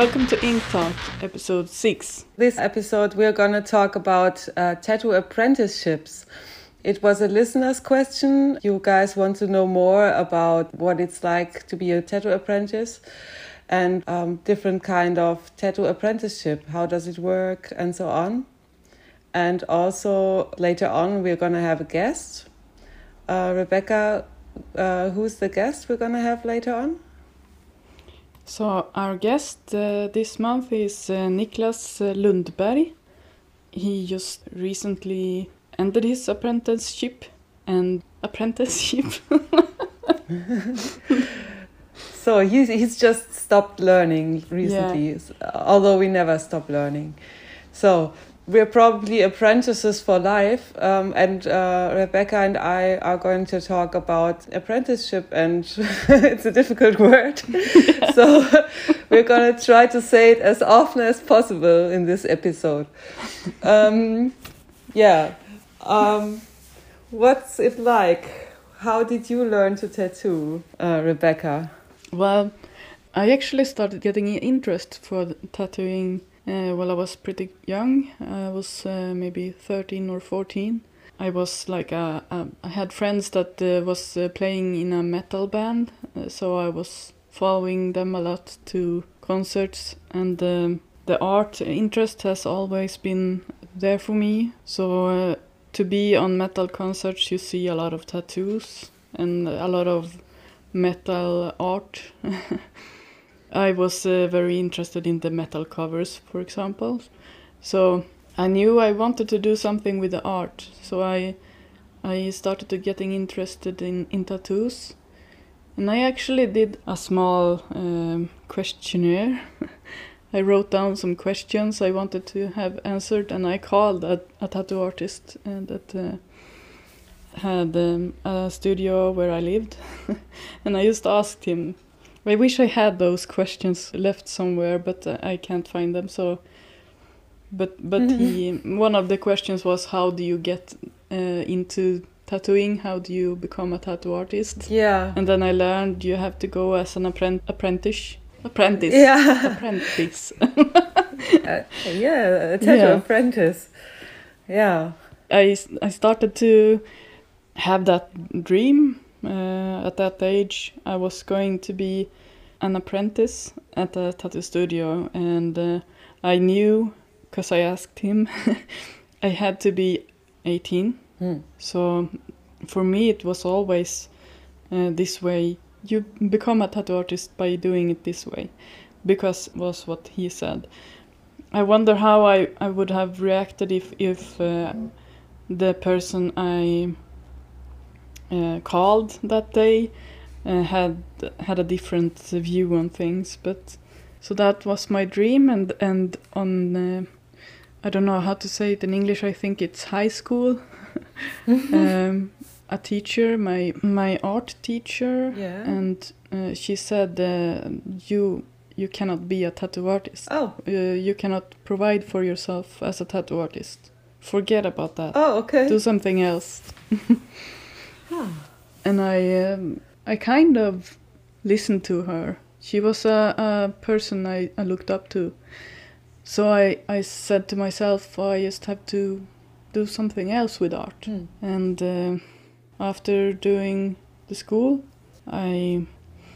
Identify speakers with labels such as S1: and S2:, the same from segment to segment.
S1: Welcome to Ink Talk, episode 6.
S2: This episode, we're going to talk about uh, tattoo apprenticeships. It was a listener's question. You guys want to know more about what it's like to be a tattoo apprentice and um, different kind of tattoo apprenticeship. How does it work and so on. And also later on, we're going to have a guest. Uh, Rebecca, uh, who's the guest we're going to have later on?
S1: So, our guest uh, this month is uh, Niklas uh, Lundberg. He just recently ended his apprenticeship and apprenticeship.
S2: so he's, he's just stopped learning recently, yeah. although we never stop learning. So we're probably apprentices for life. Um, and uh, Rebecca and I are going to talk about apprenticeship, and it's a difficult word. so we're going to try to say it as often as possible in this episode. Um, yeah. Um, what's it like? How did you learn to tattoo, uh, Rebecca?
S1: Well, I actually started getting interest for tattooing uh, well, I was pretty young. I was uh, maybe 13 or 14. I was like a, a, I had friends that uh, was uh, playing in a metal band, uh, so I was following them a lot to concerts, and um, the art interest has always been there for me. So uh, to be on metal concerts, you see a lot of tattoos and a lot of metal art. I was uh, very interested in the metal covers, for example. So I knew I wanted to do something with the art. So I I started to getting interested in, in tattoos. And I actually did a small um, questionnaire. I wrote down some questions I wanted to have answered, and I called a, a tattoo artist uh, that uh, had um, a studio where I lived, and I just asked him I wish I had those questions left somewhere, but uh, I can't find them. So, but but he one of the questions was how do you get uh, into tattooing? How do you become a tattoo artist?
S2: Yeah.
S1: And then I learned you have to go as an appren- apprentice. Apprentice.
S2: Yeah.
S1: Apprentice.
S2: uh, yeah, a tattoo yeah. apprentice. Yeah.
S1: I I started to have that dream uh, at that age, I was going to be an apprentice at a tattoo studio, and uh, I knew because I asked him, I had to be 18. Mm. So for me, it was always uh, this way. You become a tattoo artist by doing it this way, because was what he said. I wonder how I, I would have reacted if if uh, the person I called that day uh, had had a different view on things. But so that was my dream, and and on uh, I don't know how to say it in English. I think it's high school. um, a teacher, my my art teacher,
S2: yeah.
S1: and uh, she said uh, you you cannot be a tattoo artist.
S2: Oh,
S1: uh, you cannot provide for yourself as a tattoo artist. Forget about that.
S2: Oh, okay.
S1: Do something else. And I, um, I kind of listened to her. She was a, a person I, I looked up to. So I, I said to myself, oh, I just have to do something else with art. Mm. And uh, after doing the school, I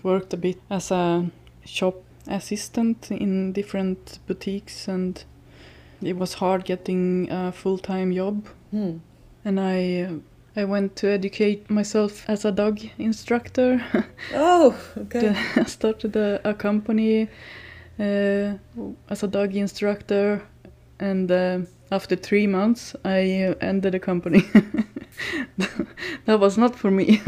S1: worked a bit as a shop assistant in different boutiques, and it was hard getting a full time job.
S2: Mm.
S1: And I I went to educate myself as a dog instructor.
S2: oh, okay.
S1: I started a, a company uh, as a dog instructor, and uh, after three months, I uh, ended the company. that was not for me.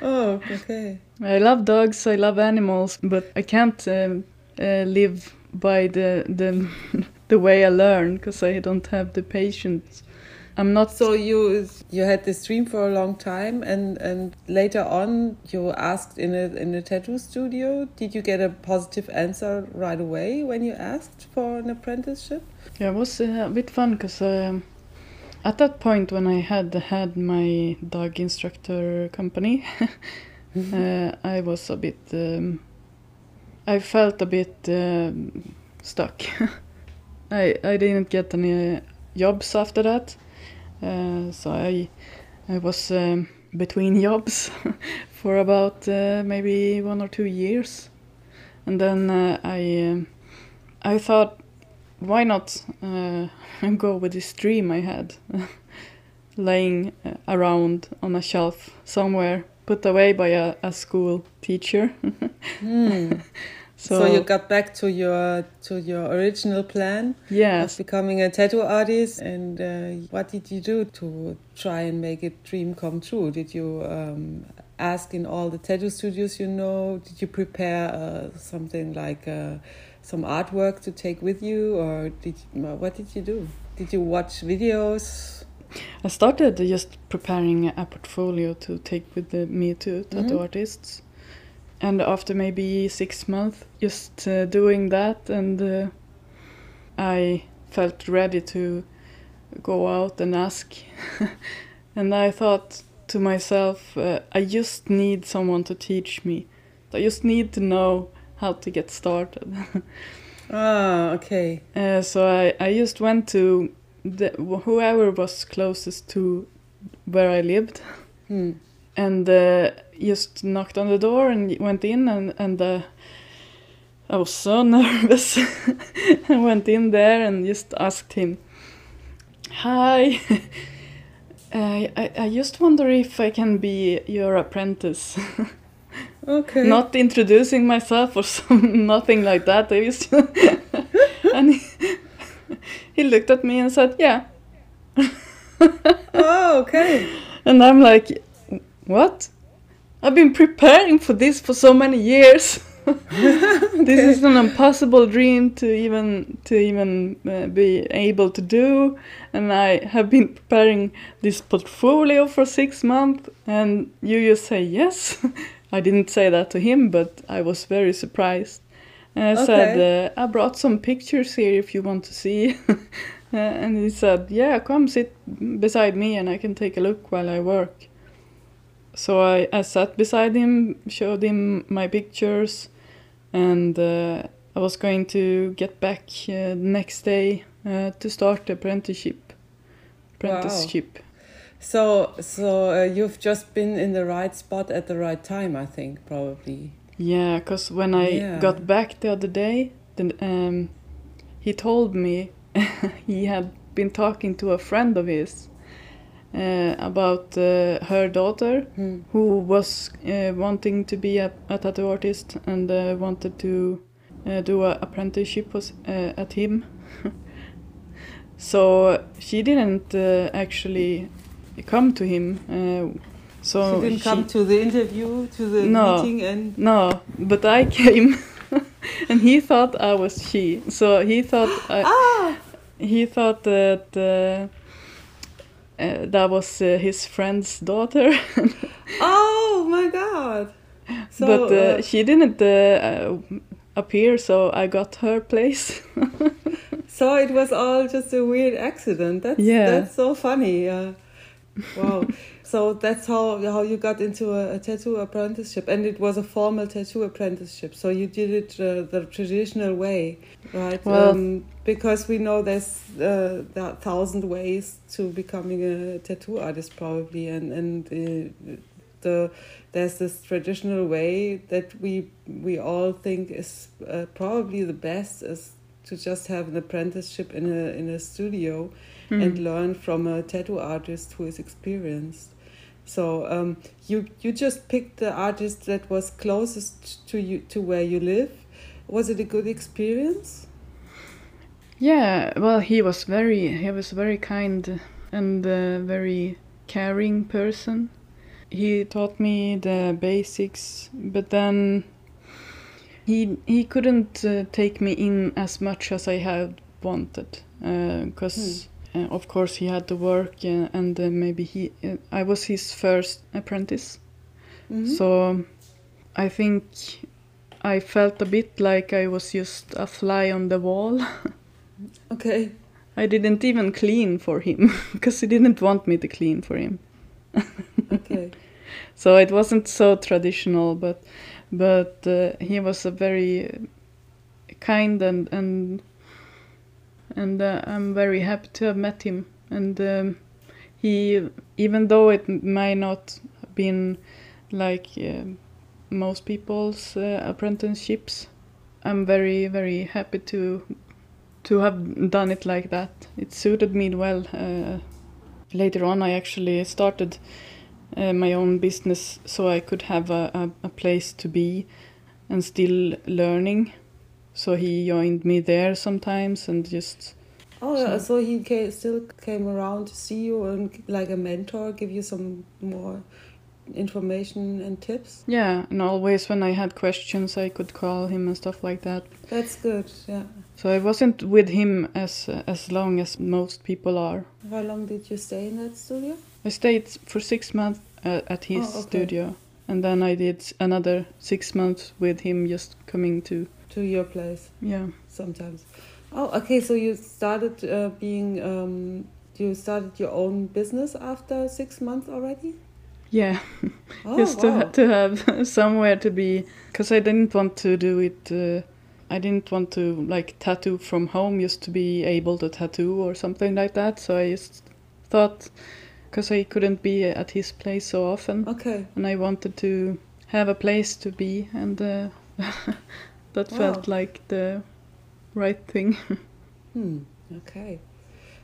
S2: oh, okay.
S1: I love dogs. I love animals, but I can't um, uh, live by the the the way I learn because I don't have the patience
S2: I'm not. So you you had this dream for a long time, and and later on you asked in a in a tattoo studio. Did you get a positive answer right away when you asked for an apprenticeship?
S1: Yeah, it was uh, a bit fun because. Um, at that point, when I had had my dog instructor company, uh, I was a bit um, I felt a bit um, stuck. I I didn't get any jobs after that, so I I was um, between jobs for about uh, maybe one or two years, and then uh, I um, I thought, why not uh, go with this dream I had, laying uh, around on a shelf somewhere, put away by a, a school teacher.
S2: Hmm.
S1: So,
S2: So, you got back to your to your original plan
S1: yes,
S2: of becoming a tattoo artist, and uh, what did you do to try and make a dream come true? Did you um, ask in all the tattoo studios you know? Did you prepare uh, something like uh, some artwork to take with you, or did uh, what did you do? Did you watch videos?
S1: I started just preparing a portfolio to take with the, me to tattoo
S2: Mhm.
S1: artists, and after maybe six months, just uh, doing that, and uh, I felt ready to go out and ask, and I thought to myself, uh, I just need someone to teach me. I just need to know how to get started.
S2: Ah, okay.
S1: Uh, so I, I just went to the, whoever was closest to where I lived
S2: Hmm.
S1: and uh, just knocked on the door and went in and, and uh, I was so nervous. I went in there and just asked him, Hi, I, I, I just wonder if I can be your apprentice.
S2: Okay.
S1: Not introducing myself or some, nothing like that. I just and he, he looked at me and said, "Yeah,"
S2: Oh, okay.
S1: and I'm like, "What? I've been preparing for this for so many years. this is an impossible dream to even to even uh, be able to do, and I have been preparing this portfolio for six months, and you just say yes." I didn't say that to him, but I was very surprised. And I said, uh, I brought some pictures here if you want to see. uh, and he said, Yeah, come sit beside me and I can take a look while I work. So I, I sat beside him, showed him my pictures, and uh, I was going to get back uh, the next day uh, to start the apprenticeship. Apprenticeship.
S2: So, so uh, you've just been in the right spot at the right time, I think, probably.
S1: Yeah, because when I
S2: Yeah.
S1: got back the other day, then um, he told me he had been talking to a friend of his uh, about uh, her daughter
S2: Hmm.
S1: who was uh, wanting to be a, a tattoo artist and wanted to do an apprenticeship was, at him. so she didn't actually come to him. So
S2: she didn't come to the interview, to the
S1: No.
S2: meeting, and
S1: no, but I came, and he thought I was she. So he thought I,
S2: ah,
S1: he thought that uh, that was uh, his friend's daughter,
S2: oh my God! So,
S1: but uh,
S2: uh,
S1: she didn't uh, uh, appear. So I got her place.
S2: so it was all just a weird accident. That's
S1: Yeah.
S2: that's so funny. Uh, wow. so that's how how you got into a, a tattoo apprenticeship, and it was a formal tattoo apprenticeship. So you did it uh, the traditional way, right?
S1: Well-
S2: um, because we know there's uh, there are thousand ways to becoming a tattoo artist, probably, and and uh, the there's this traditional way that we we all think is uh, probably the best is to just have an apprenticeship in a in a studio
S1: Hmm.
S2: and learn from a tattoo artist who is experienced. So um, you you just picked the artist that was closest to you to where you live. Was it a good experience?
S1: Yeah, well, he was very he was very kind and uh, very caring person. He taught me the basics, but then he he couldn't uh, take me in as much as I had wanted because. Uh, of course, he had to work, uh, and uh, maybe he. Uh, I was his first apprentice,
S2: Mhm.
S1: so I think I felt a bit like I was just a fly on the wall.
S2: okay.
S1: I didn't even clean for him because he didn't want me to clean for him.
S2: Okay.
S1: So it wasn't so traditional, but but uh, he was a very kind and and and uh, I'm very happy to have met him. And um, he, even though it might not have been like uh, most people's uh, apprenticeships, I'm very very happy to to have done it like that. It suited me well. Uh, later on, I actually started uh, my own business so I could have a, a, a, place to be and still learning. So he joined me there sometimes and just.
S2: Oh, so, so he came, still came around to see you and like a mentor, give you some more information and tips.
S1: Yeah, and always when I had questions, I could call him and stuff like that.
S2: That's good. Yeah.
S1: So I wasn't with him as as long as most people are.
S2: How long did you stay in that studio?
S1: I stayed for six months uh, at his oh, okay. studio, and then I did another six months with him, just coming to
S2: to your place.
S1: Yeah,
S2: sometimes. Oh, okay. So you started uh, being. Um, you started your own business after six months already.
S1: Yeah, oh, just wow. to to have somewhere to be, because I didn't want to do it. Uh, I didn't want to like tattoo from home just to be able to tattoo or something like that. So I just thought because I couldn't be at his place so often.
S2: Okay.
S1: And I wanted to have a place to be, and uh, that wow. felt like the right thing.
S2: hmm. Okay.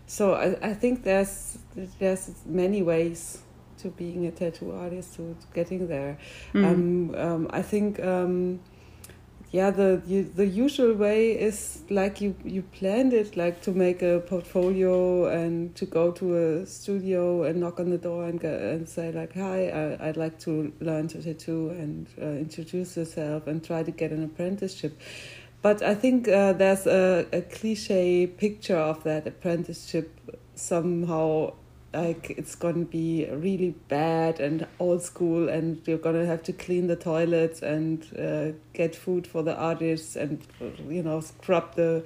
S2: So I, I think there's there's many ways to being a tattoo artist to, to getting there. Mm. Um, um, I think um, yeah the you, the usual way is like you you planned it like to make a portfolio and to go to a studio and knock on the door and go, and say like hi I, I'd like to learn to tattoo and uh, introduce yourself and try to get an apprenticeship. But I think uh, there's a, a cliche picture of that apprenticeship somehow like it's gonna be really bad and old school and you're gonna have to clean the toilets and uh, get food for the artists and you know scrub the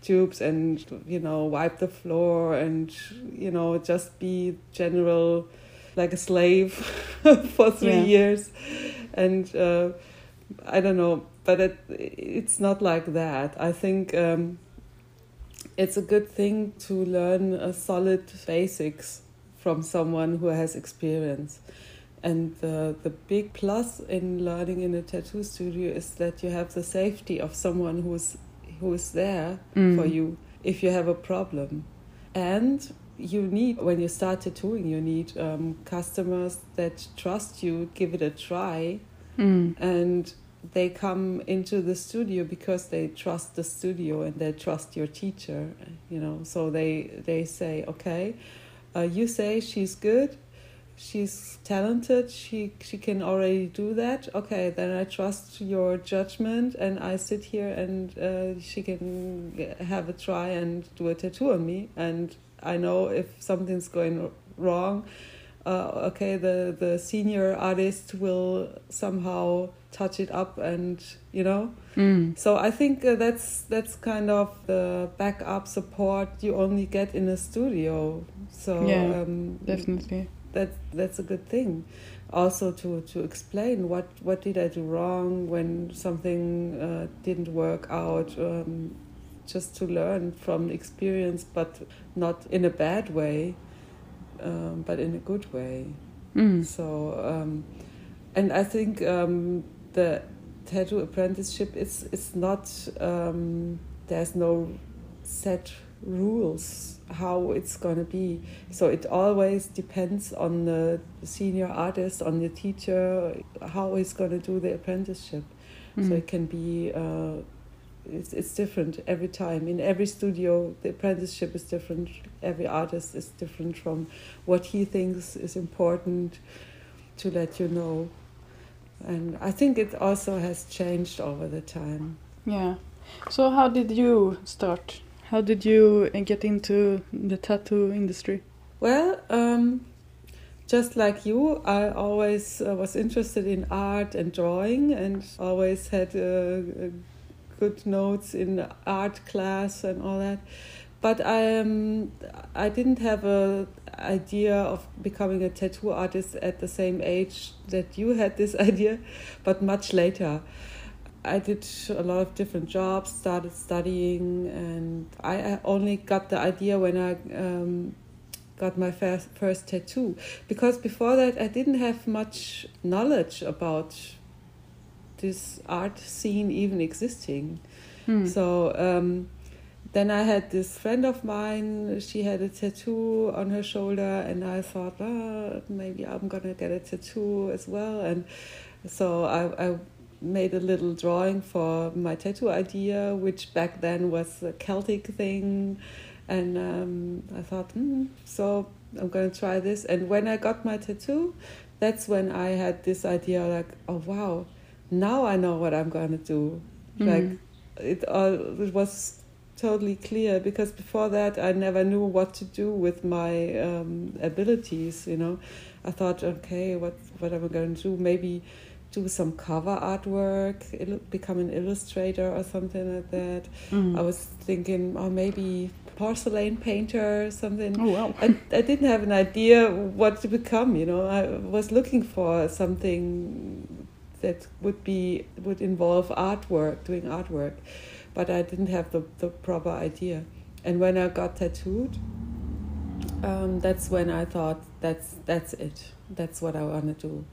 S2: tubes and you know wipe the floor and you know just be general like a slave for three yeah. years and uh, i don't know but it, it's not like that i think um, it's a good thing to learn a solid basics from someone who has experience. And the, the big plus in learning in a tattoo studio is that you have the safety of someone who's who's there mm. for you if you have a problem. And you need, when you start tattooing, you need um, customers that trust you, give it a try, mm. and they come into the studio because they trust the studio and they trust your teacher you know. So they they say okay uh, you say she's good she's talented she she can already do that. Okay then i trust your judgment and i sit here and uh, she can have a try and do a tattoo on me. And i know if something's going wrong uh, okay the the senior artist will somehow touch it up and you know? Mm. so i think uh, that's that's kind of the backup support you only get in a studio. So
S1: yeah, um, definitely.
S2: that that's a good thing. Also to to explain what what did i do wrong when something uh, didn't work out um, just to learn from experience but not in a bad way um, but in a good way mm. so um, and i think um, the tattoo apprenticeship is it's not um, there's no set rules how it's going to be so it always depends on the senior artist on the teacher how he's going to do the apprenticeship mm. so it can be uh, it's, it's different every time in every studio the apprenticeship is different every artist is different from what he thinks is important to let you know and I think it also has changed over the time.
S1: Yeah. So how did you start? How did you get into the tattoo industry?
S2: Well, um, just like you, I always uh, was interested in art and drawing, and always had uh, good notes in art class and all that. but I um, I didn't have a idea of becoming a tattoo artist at the same age that you had this idea, but much later. I did a lot of different jobs, started studying, and I only got the idea when I um, got my first, first tattoo. Because before that, I didn't have much knowledge about this art scene even existing. Hmm. So um, then I had this friend of mine, she had a tattoo on her shoulder, and I thought, oh, maybe I'm gonna get a tattoo as well. And so I, I made a little drawing for my tattoo idea, which back then was a Celtic thing. And um, I thought, hmm, so I'm to try this. And when I got my tattoo, that's when I had this idea like, oh, wow, now I know what I'm going to do. Mm. Like, it, all, it was totally clear because before that I never knew what to do with my um, abilities. You know, I thought, okay, what what am I going to do? Maybe do some cover artwork, become an illustrator or something like that. Mm. I was thinking, oh, maybe porcelain painter or something.
S1: Oh, wow.
S2: I, I didn't have an idea what to become, you know. I was looking for something that would be would involve artwork, doing artwork, but I didn't have the, the proper idea. And when I got tattooed, um, that's when I thought that's that's it. That's what I want to do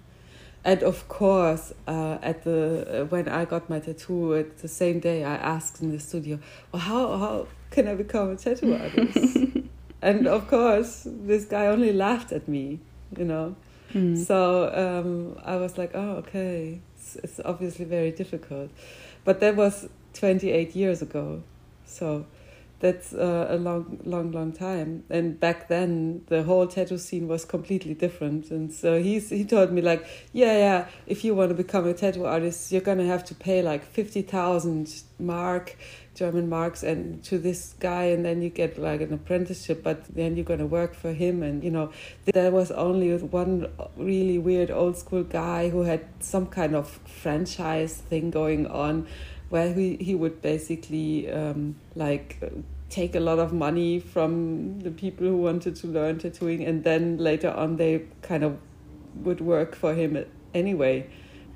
S2: and of course, uh, at the uh, when I got my tattoo, at the same day, I asked in the studio, "Well, how how can I become a tattoo artist?" and of course, this guy only laughed at me, you know. Mm. So um, I was like, "Oh, okay, it's, it's obviously very difficult," but that was twenty eight years ago, so that's uh, a long, long, long time. And back then, the whole tattoo scene was completely different. And so he's he told me like, yeah, yeah, if you want to become a tattoo artist, you're gonna have to pay like fifty thousand mark, German marks, and to this guy, and then you get like an apprenticeship. But then you're gonna work for him, and you know, there was only one really weird old school guy who had some kind of franchise thing going on where he, he would basically um, like take a lot of money from the people who wanted to learn tattooing and then later on they kind of would work for him anyway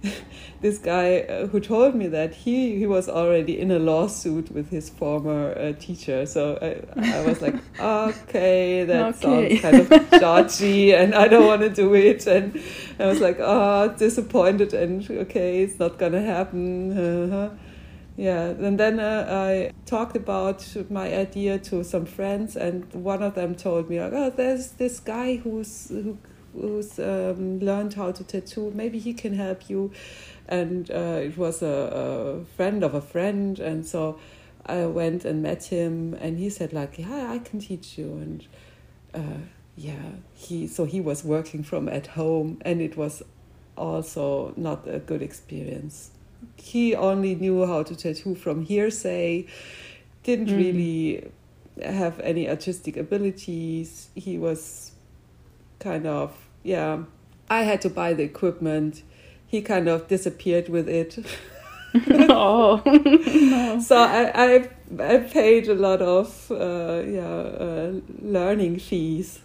S2: this guy uh, who told me that he he was already in a lawsuit with his former uh, teacher so I, I was like okay that okay. sounds kind of dodgy and I don't want to do it and I was like oh disappointed and okay it's not gonna happen uh-huh. Yeah, and then uh, I talked about my idea to some friends, and one of them told me, like, "Oh, there's this guy who's who, who's um, learned how to tattoo. Maybe he can help you." And uh, it was a, a friend of a friend, and so I went and met him, and he said, "Like, yeah, I can teach you." And uh, yeah, he so he was working from at home, and it was also not a good experience he only knew how to tattoo from hearsay, didn't mm. really have any artistic abilities. He was kind of, yeah, I had to buy the equipment. He kind of disappeared with it.
S1: oh no.
S2: So I, I I paid a lot of uh, yeah uh, learning fees.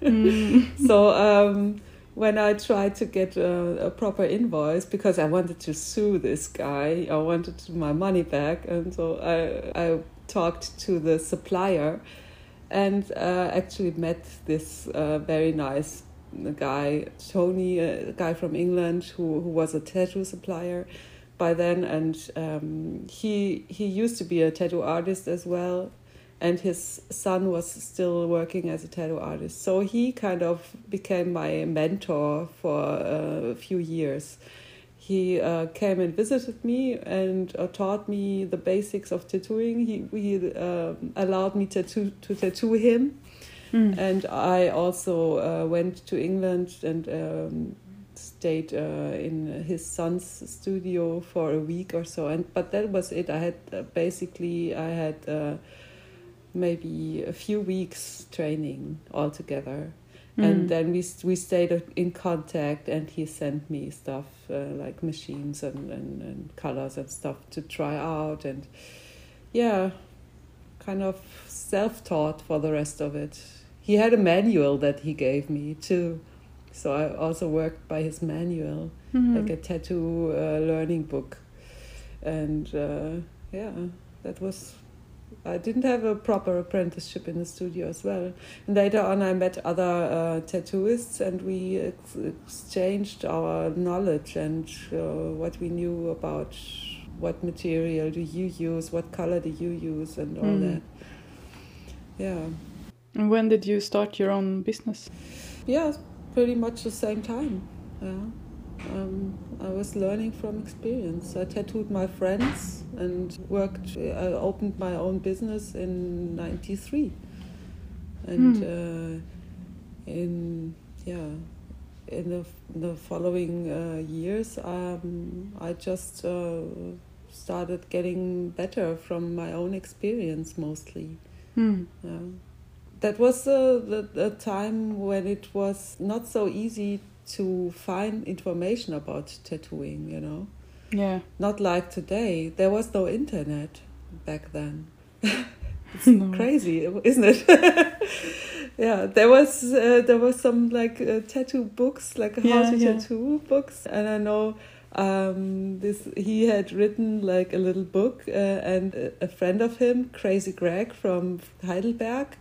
S2: Mm. so um, when I tried to get a, a, proper invoice because I wanted to sue this guy, I wanted my money back, and so I I talked to the supplier, and uh, actually met this uh, very nice guy, Tony, a guy from England who who was a tattoo supplier by then, and um, he he used to be a tattoo artist as well, and his son was still working as a tattoo artist. So he kind of became my mentor for a few years. He uh, came and visited me and uh, taught me the basics of tattooing. He, he uh, allowed me tattoo, to tattoo him. Mm. And I also uh, went to England and um, stayed uh, in his son's studio for a week or so. And but that was it. I had uh, basically I had maybe a few weeks training altogether. Mm. And then we we stayed in contact, and he sent me stuff uh, like machines and, and, and colors and stuff to try out, and yeah, kind of self-taught for the rest of it. He had a manual that he gave me too, so I also worked by his manual,
S1: Mhm.
S2: like a tattoo uh, learning book, and uh, yeah, that was. I didn't have a proper apprenticeship in the studio as well. And later on, I met other uh, tattooists, and we ex- exchanged our knowledge and uh, what we knew about what material do you use, what color do you use, and all
S1: Mm.
S2: that. Yeah,
S1: And when did you start your own business?
S2: yeah, pretty much the same time. Yeah, um, I was learning from experience. I tattooed my friends and worked. I opened my own business in '93, and
S1: Hmm.
S2: uh, in yeah, in the the following uh, years, um, I just uh, started getting better from my own experience mostly.
S1: Hmm.
S2: Yeah. That was uh, the, the time when it was not so easy to find information about tattooing, you know.
S1: Yeah.
S2: Not like today. There was no internet back then. it's
S1: No.
S2: crazy, isn't it? yeah, there was uh, there was some like uh, tattoo books, like how
S1: Yeah,
S2: to
S1: yeah.
S2: tattoo books, and I know um, this he had written like a little book, uh, and a- a friend of him, Crazy Greg from Heidelberg,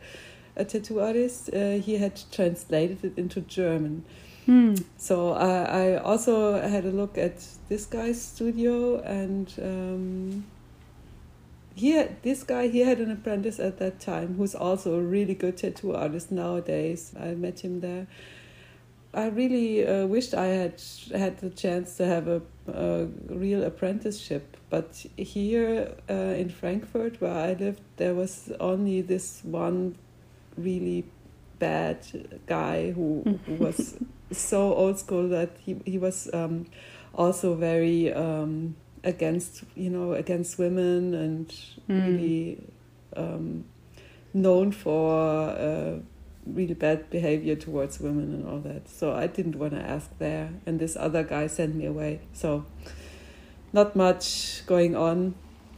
S2: a tattoo artist, uh, he had translated it into German.
S1: Hmm.
S2: So I, I also had a look at this guy's studio, and um, he had, this guy he had an apprentice at that time who's also a really good tattoo artist nowadays. I met him there. I really uh, wished I had had the chance to have a, a real apprenticeship, but here uh, in Frankfurt, where I lived, there was only this one really bad guy who, who was so old school that he he was um, also very um, against you know against women and
S1: Mm.
S2: really um, known for uh, really bad behavior towards women and all that. So I didn't want to ask there, and this other guy sent me away. So not much going on.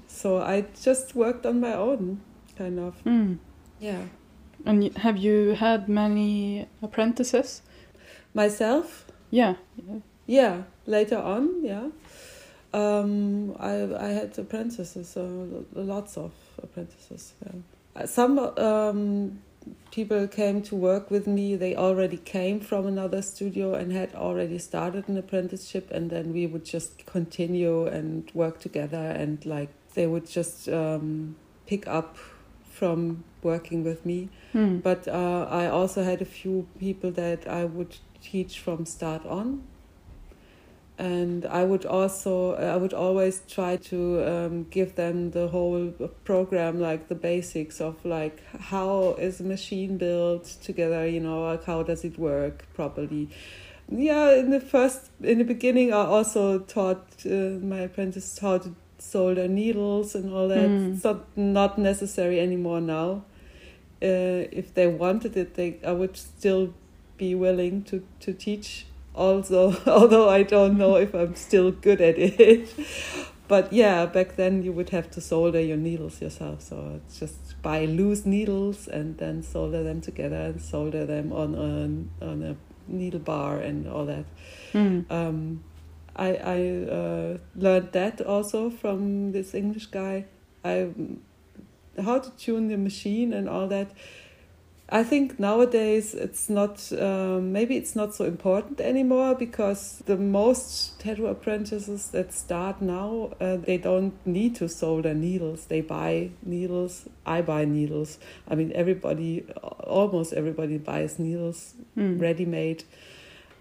S2: So I just worked on my own, kind of.
S1: Hmm.
S2: Yeah.
S1: And have you had many apprentices?
S2: Myself,
S1: Yeah.
S2: Yeah, later on, yeah. Um, I I had apprentices, uh, lots of apprentices. Yeah. Uh, Some um, people came to work with me. They already came from another studio and had already started an apprenticeship, and then we would just continue and work together. And like they would just um, pick up from working with me.
S1: Hmm.
S2: But uh, I also had a few people that I would teach from start on. And I would also, I would always try to um, give them the whole program, like the basics of like how is a machine built together, you know, like how does it work properly. Yeah, in the first, in the beginning, I also taught uh, my apprentice how to solder needles and all that.
S1: Mm.
S2: It's not, not necessary anymore now uh, if they wanted it, they I would still be willing to to teach. Also, although I don't know if I'm still good at it. But yeah, back then you would have to solder your needles yourself. So it's just buy loose needles and then solder them together and solder them on a on a needle bar and all that.
S1: Hmm.
S2: Um, I I uh, learned that also from this English guy. I how to tune the machine and all that. I think nowadays it's not um, maybe it's not so important anymore because the most tattoo apprentices that start now uh, they don't need to solder needles. They buy needles. I buy needles. I mean everybody, almost everybody buys needles
S1: Hmm.
S2: ready made.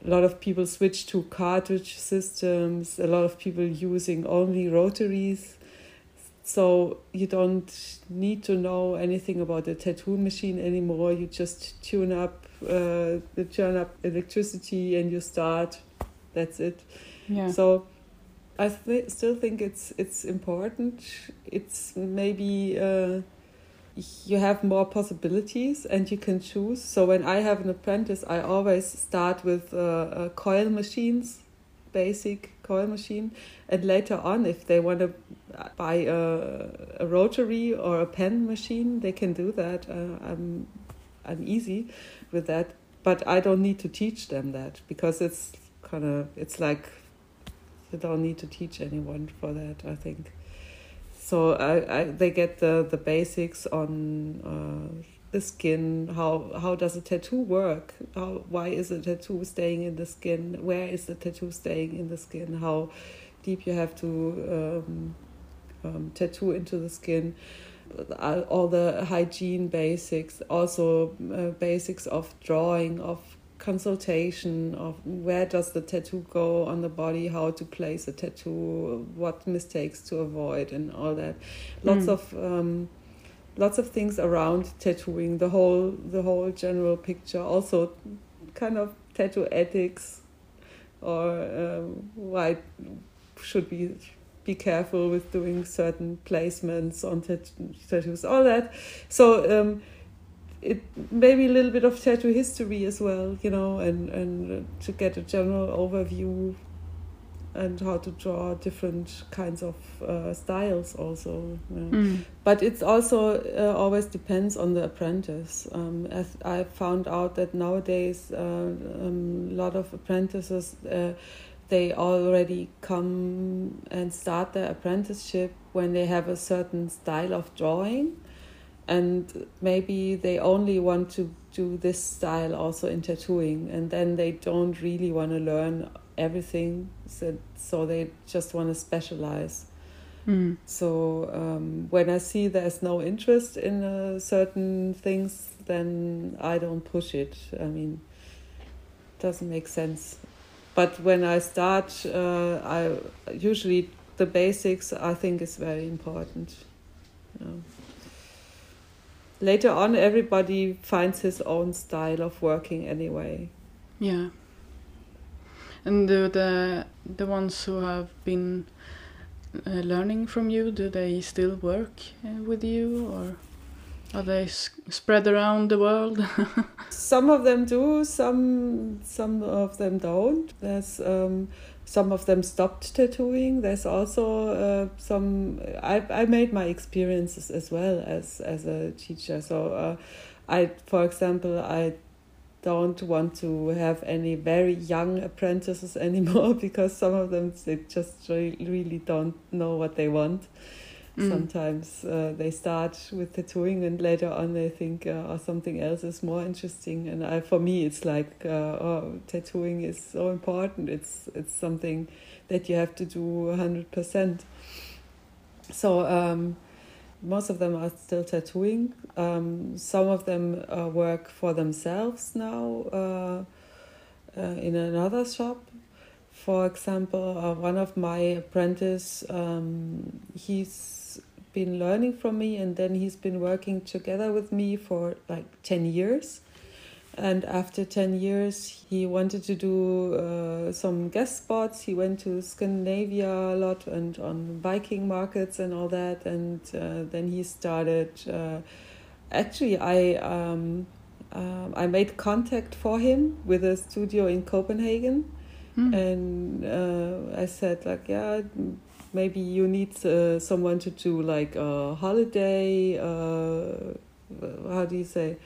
S2: A lot of people switch to cartridge systems, a lot of people using only rotaries. So you don't need to know anything about the tattoo machine anymore. You just tune up, uh, turn up electricity and you start. That's it.
S1: Yeah.
S2: So I th- still think it's it's important. It's maybe uh, you have more possibilities and you can choose. So when I have an apprentice, I always start with uh, uh, coil machines, basic coil machine. And later on, if they want to buy a, a rotary or a pen machine, they can do that. Uh, I'm I'm easy with that, but I don't need to teach them that because it's kind of it's like you don't need to teach anyone for that. I think. So I, I they get the the basics on. Uh, the skin how how does a tattoo work? How why is a tattoo staying in the skin? Where is the tattoo staying in the skin? How deep you have to um, um, tattoo into the skin? All the hygiene basics also uh, basics of drawing of consultation of where does the tattoo go on the body how to place a tattoo what mistakes to avoid and all that. Lots mm. of um, lots of things around tattooing the whole the whole general picture also kind of tattoo ethics or um, why should we be careful with doing certain placements on tattoos all that. So um, it maybe a little bit of tattoo history as well you know and and to get a general overview and how to draw different kinds of uh, styles also yeah. mm. but it's also uh, always depends on the apprentice um, as i found out that nowadays uh, um, a lot of apprentices uh, they already come and start their apprenticeship when they have a certain style of drawing and maybe they only want to do this style also in tattooing and then they don't really want to learn everything so, so they just want to specialize. Mm. so um, when i see there's no interest in uh, certain things then i don't push it. I mean it doesn't make sense. But when i start uh, i usually the basics i think is very important. You know. later on everybody finds his own style of working anyway.
S1: Yeah and do the the ones who have been uh, learning from you, do they still work uh, with you, or are they spread around the world?
S2: some of them do, some some of them don't. There's um, some of them stopped tattooing. There's also uh, some. I I made my experiences as well as as a teacher. So uh, I, for example, I don't want to have any very young apprentices anymore because some of them they just really don't know what they want. Mm. Sometimes uh, they start with tattooing and later on they think uh, oh, something else is more interesting. And I, for me, it's like uh, oh, tattooing is so important. It's it's something that you have to do hundred percent. So um, most of them are still tattooing. Um, some of them uh, work for themselves now uh, uh, in another shop. For example, uh, one of my apprentice, um, he's been learning from me, and then he's been working together with me for like ten years and after 10 years he wanted to do uh, some guest spots. He went to scandinavia a lot and on viking markets and all that. And uh, then he started uh, actually i um, uh, i made contact for him with a studio in copenhagen. Mm. and uh, i said like yeah maybe you need uh, someone to do like a holiday how do you say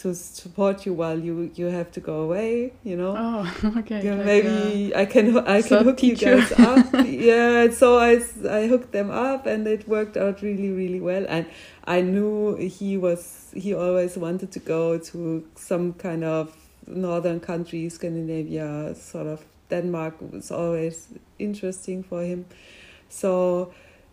S2: to support you while you you have to go away you know?
S1: Oh okay
S2: yeah, maybe uh, i can i can hook you guys up. Yeah so i i hooked them up and it worked out really really well. And i knew he was he always wanted to go to some kind of northern country scandinavia sort of denmark was always interesting for him. So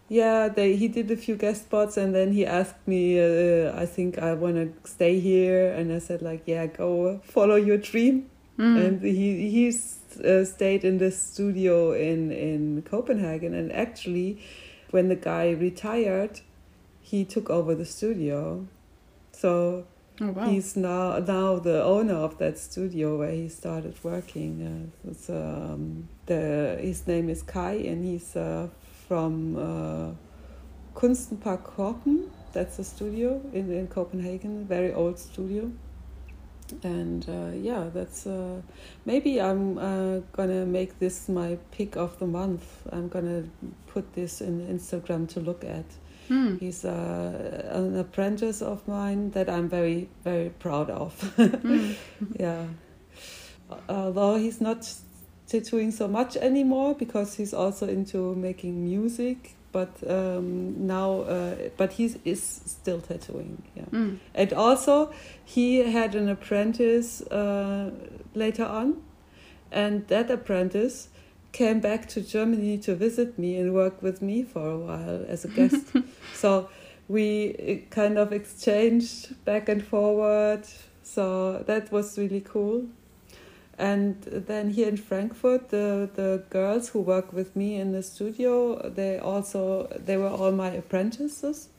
S2: yeah they he did a few guest spots and then he asked me uh, i think i want to stay here. And i said like yeah go follow your dream. Mm. and he he uh, stayed in the studio in in copenhagen. And actually when the guy retired he took over the studio. So oh, wow. he's now now the owner of that studio where he started working. Uh, it's, um, the his name is kai and he's uh, from uh, Kunsten på Kroppen. That's a studio in, in Copenhagen, very old studio. and uh, yeah, that's uh, maybe I'm uh, gonna make this my pick of the month. I'm gonna put this in Instagram to look at.
S1: Mm.
S2: He's uh, an apprentice of mine that I'm very very proud of. mm. Yeah, although he's not tattooing so much anymore because he's also into making music but um, now uh, but he is still tattooing yeah.
S1: Mm.
S2: and also he had an apprentice uh, later on and that apprentice came back to Germany to visit me and work with me for a while as a guest. So we uh, kind of exchanged back and forward. So that was really cool and then here in Frankfurt, the, the girls who work with me in the studio, they also they were all my apprentices.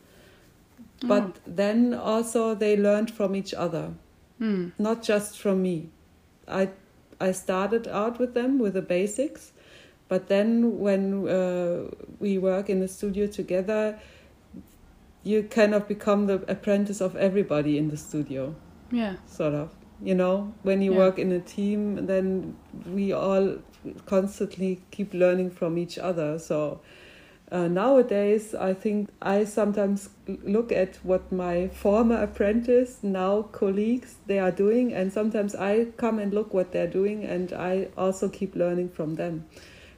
S2: But
S1: Oh.
S2: then also they learned from each other,
S1: Mm.
S2: not just from me. I I started out with them with the basics, but then when uh, we work in the studio together, you kind of become the apprentice of everybody in the studio
S1: Yeah.
S2: sort of you know when you
S1: Yeah.
S2: work in a team then we all constantly keep learning from each other. So uh, nowadays i think i sometimes look at what my former apprentice now colleagues they are doing and sometimes i come and look what they're doing and i also keep learning from them.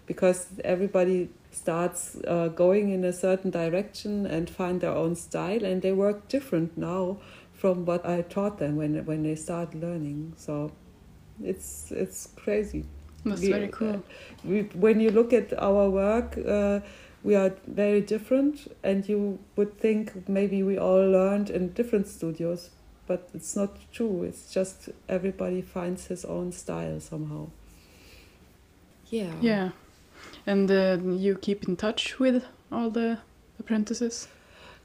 S2: Because everybody starts uh, going in a certain direction and find their own style and they work different now from what I taught them when when they start learning. So it's it's crazy.
S1: That's
S2: We-
S1: very cool.
S2: We, when you look at our work, uh, we are very different, and you would think maybe we all learned in different studios, but it's not true. It's just everybody finds his own style somehow. Yeah.
S1: Yeah. And uh, you keep in touch with all the apprentices?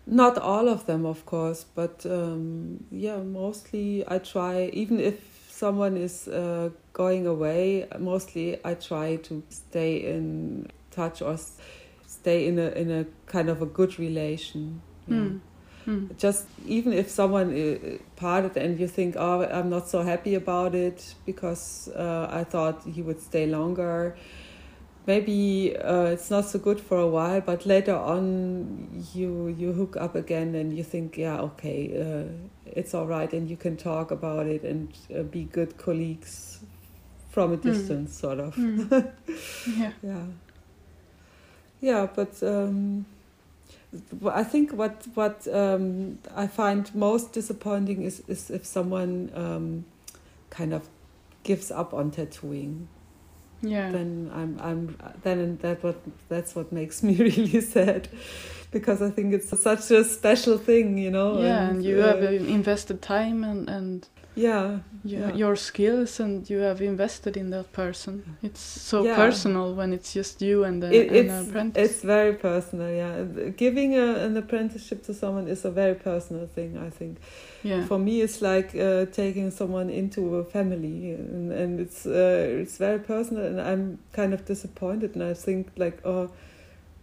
S2: Not all of them, of course, but um, yeah, mostly I try, even if someone is uh, going away, mostly I try to stay in touch or s- stay in a, in a kind of a good relation. yeah.
S1: Mm. Mm.
S2: Just even if someone uh, parted and you think, oh, I'm not so happy about it because uh, I thought he would stay longer. Maybe uh, it's not so good for a while, but later on you you hook up again and you think, yeah, okay, uh, it's all right, and you can talk about it and uh, be good colleagues from a distance, sort of.
S1: Mm. yeah.
S2: Yeah. Yeah, but um, I think what what um, I find most disappointing is is if someone um, kind of gives up on tattooing.
S1: Yeah.
S2: Then I'm I'm then that what that's what makes me really sad, because I think it's such a special thing, you know.
S1: yeah, and you
S2: uh,
S1: have invested time and, and
S2: yeah
S1: you,
S2: Yeah.
S1: your skills and you have invested in that person. It's so
S2: Yeah.
S1: personal when it's just you and, the,
S2: It,
S1: and an
S2: it's
S1: apprentice.
S2: it's very personal. Yeah, giving a, an apprenticeship to someone is a very personal thing. I think.
S1: yeah.
S2: For me, it's like uh, taking someone into a family, and, and it's uh, it's very personal. And I'm kind of disappointed, and I think like, oh,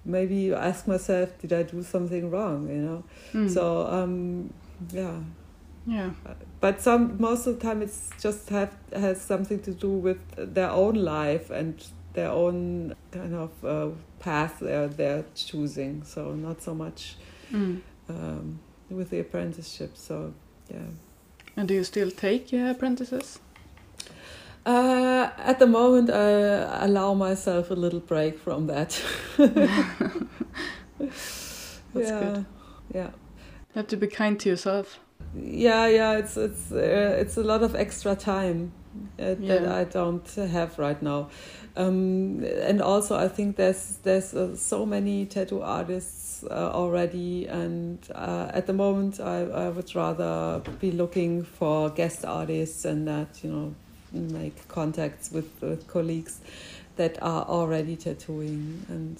S2: maybe ask myself, did I do something wrong? You know.
S1: Mm.
S2: So um, yeah,
S1: yeah.
S2: but some most of the time it's just have has something to do with their own life and their own kind of uh, path they're they're choosing. So not so much
S1: Mm.
S2: um, with the apprenticeship. So yeah.
S1: And do you still take uh, apprentices?
S2: Uh, at the moment, I allow myself a little break from that.
S1: That's
S2: yeah,
S1: good.
S2: Yeah,
S1: You have to be kind to yourself.
S2: Yeah, yeah. It's it's uh, it's a lot of extra time uh, that
S1: Yeah.
S2: I don't have right now, um, and also I think there's there's uh, so many tattoo artists uh, already, and uh, at the moment I, I would rather be looking for guest artists and that you know make contacts with, with colleagues that are already tattooing and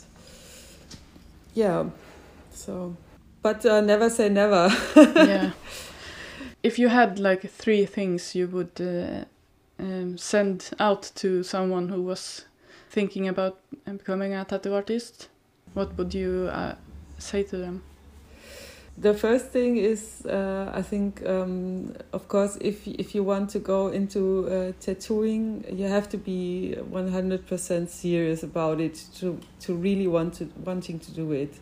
S2: yeah so but uh, never say never
S1: yeah. If you had like three things you would uh, um, send out to someone who was thinking about becoming a tattoo artist, what would you uh, say to them?
S2: The first thing is, uh, I think, um, of course, if if you want to go into uh, tattooing, you have to be one hundred percent serious about it to to really want to wanting to do it,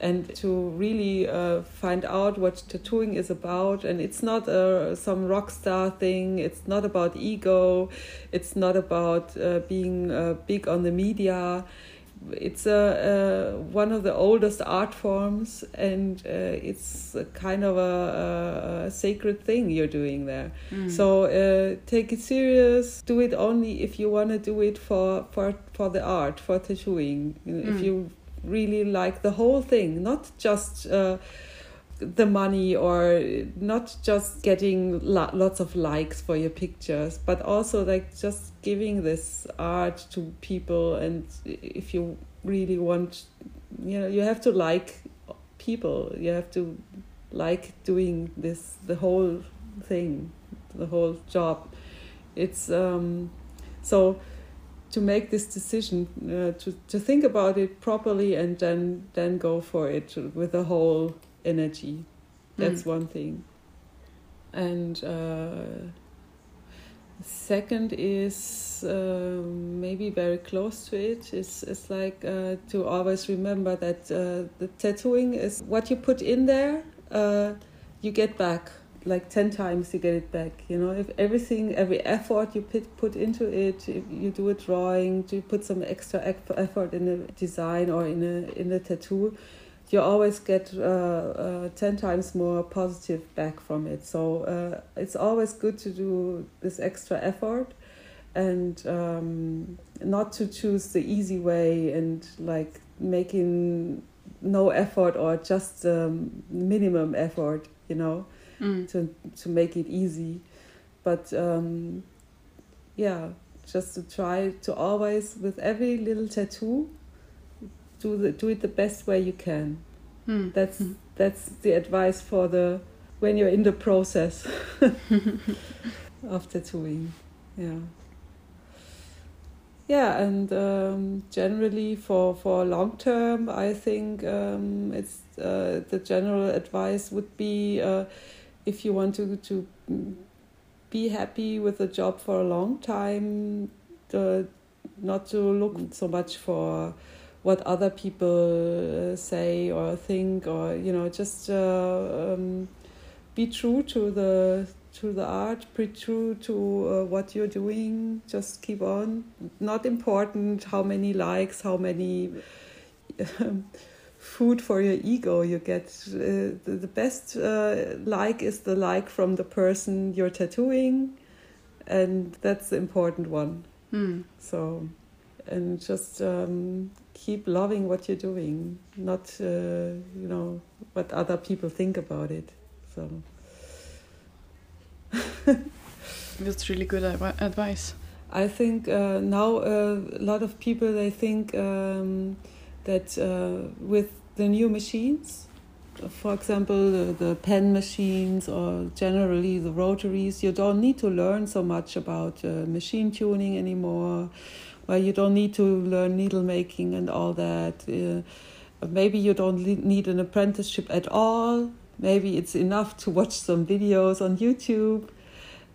S2: and to really uh, find out what tattooing is about. And it's not a, some rock star thing. It's not about ego. It's not about uh, being uh, big on the media it's a, one of the oldest art forms, and uh, it's kind of a, a, sacred thing you're doing there. Mm. So uh, take it serious. Do it only if you want to do it for for for the art, for tattooing. Mm. If you really like the whole thing, not just. Uh, the money or not just getting lo- lots of likes for your pictures but also like just giving this art to people and if you really want you know you have to like people you have to like doing this the whole thing the whole job it's um so to make this decision uh, to to think about it properly and then then go for it with the whole energy. That's mm. one thing. And uh, second is uh, maybe very close to it is is like uh, to always remember that uh, the tattooing is what you put in there uh, you get back like 10 times you get it back you know if everything every effort you put, put into it if you do a drawing you put some extra effort in a design or in a in a tattoo you always get uh, uh, 10 times more positive back from it. So uh, it's always good to do this extra effort and um, not to choose the easy way and like making no effort or just um, minimum effort, you know, mm. to, to make it easy. But um, yeah, just to try to always, with every little tattoo, do the do it the best way you can. Mm. That's mm. that's the advice for the when you're in the process of tattooing. Yeah. Yeah, and um, generally for for long term, I think um, it's uh, the general advice would be uh, if you want to to be happy with a job for a long time, the, not to look so much for what other people uh, say or think or you know just uh, um, be true to the to the art be true to uh, what you're doing just keep on. Not important how many likes how many um, food for your ego you get uh, the, the, best uh, like is the like from the person you're tattooing and that's the important one mm. so and just um, keep loving what you're doing, not uh, you know what other people think about it. So
S1: that's really good advice.
S2: I think uh, now uh, a lot of people they think um, that uh, with the new machines, for example, the, the, pen machines or generally the rotaries, you don't need to learn so much about uh, machine tuning anymore where you don't need to learn needle making and all that. Uh, maybe you don't need an apprenticeship at all. Maybe it's enough to watch some videos on YouTube.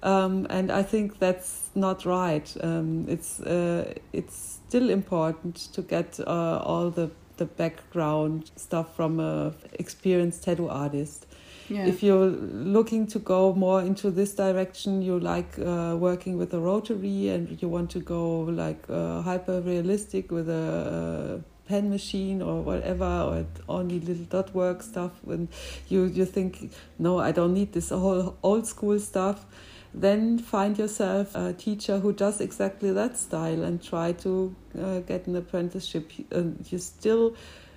S2: Um, and I think that's not right. Um, it's uh, it's still important to get uh, all the the background stuff from a experienced tattoo artist. Yeah. If you're looking to go more into this direction, you like uh, working with a rotary and you want to go like uh, hyper realistic with a, a pen machine or whatever, or only little dot work stuff, and you, you think, no, I don't need this whole old school stuff, then find yourself a teacher who does exactly that style and try to uh, get an apprenticeship. And you still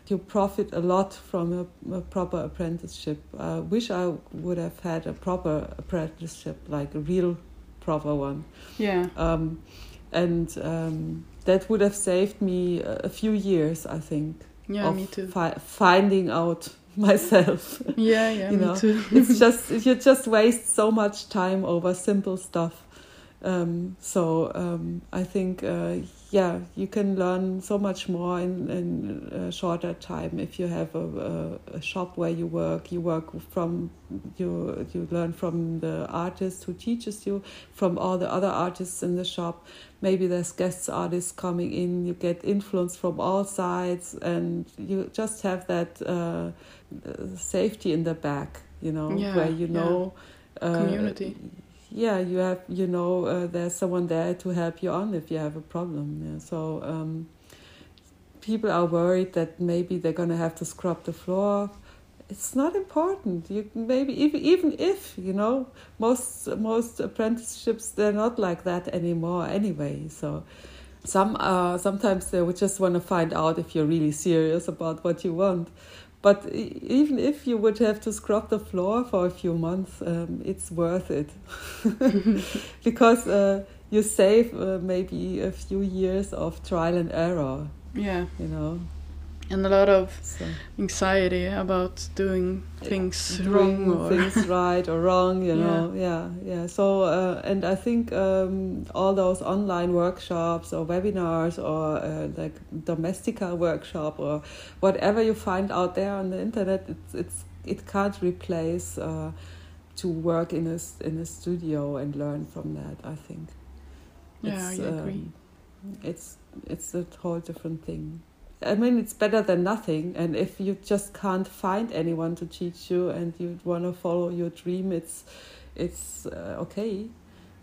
S2: you profit a lot from a, a proper apprenticeship. I wish I would have had a proper apprenticeship, like a real proper one.
S1: Yeah.
S2: Um, and um, that would have saved me a few years, I think.
S1: Yeah, me too.
S2: Fi finding out myself.
S1: Yeah, yeah,
S2: you
S1: me
S2: know?
S1: too.
S2: it's just you just waste so much time over simple stuff Um, so um, I think, uh, yeah, you can learn so much more in, in a shorter time if you have a, a, a, shop where you work. You work from you you learn from the artist who teaches you, from all the other artists in the shop. Maybe there's guest artists coming in. You get influence from all sides, and you just have that uh, safety in the back. You know,
S1: yeah,
S2: where you know.
S1: Yeah. Community
S2: yeah you have you know uh, there's someone there to help you on if you have a problem yeah. so um, people are worried that maybe they're going to have to scrub the floor it's not important you maybe even even if you know most most apprenticeships they're not like that anymore anyway so some uh sometimes they would just want to find out if you're really serious about what you want but even if you would have to scrub the floor for a few months, um, it's worth it because uh, you save uh, maybe a few years of trial and error.
S1: Yeah,
S2: you know
S1: and a lot of so. anxiety about doing things yeah. wrong
S2: or things right or wrong you know yeah yeah, yeah. so uh, and i think um, all those online workshops or webinars or uh, like domestika workshop or whatever you find out there on the internet it's, it's it can't replace uh, to work in a in a studio and learn from that i think
S1: yeah it's, i agree um,
S2: it's it's a whole different thing I mean, it's better than nothing. And if you just can't find anyone to teach you, and you want to follow your dream, it's it's uh, okay.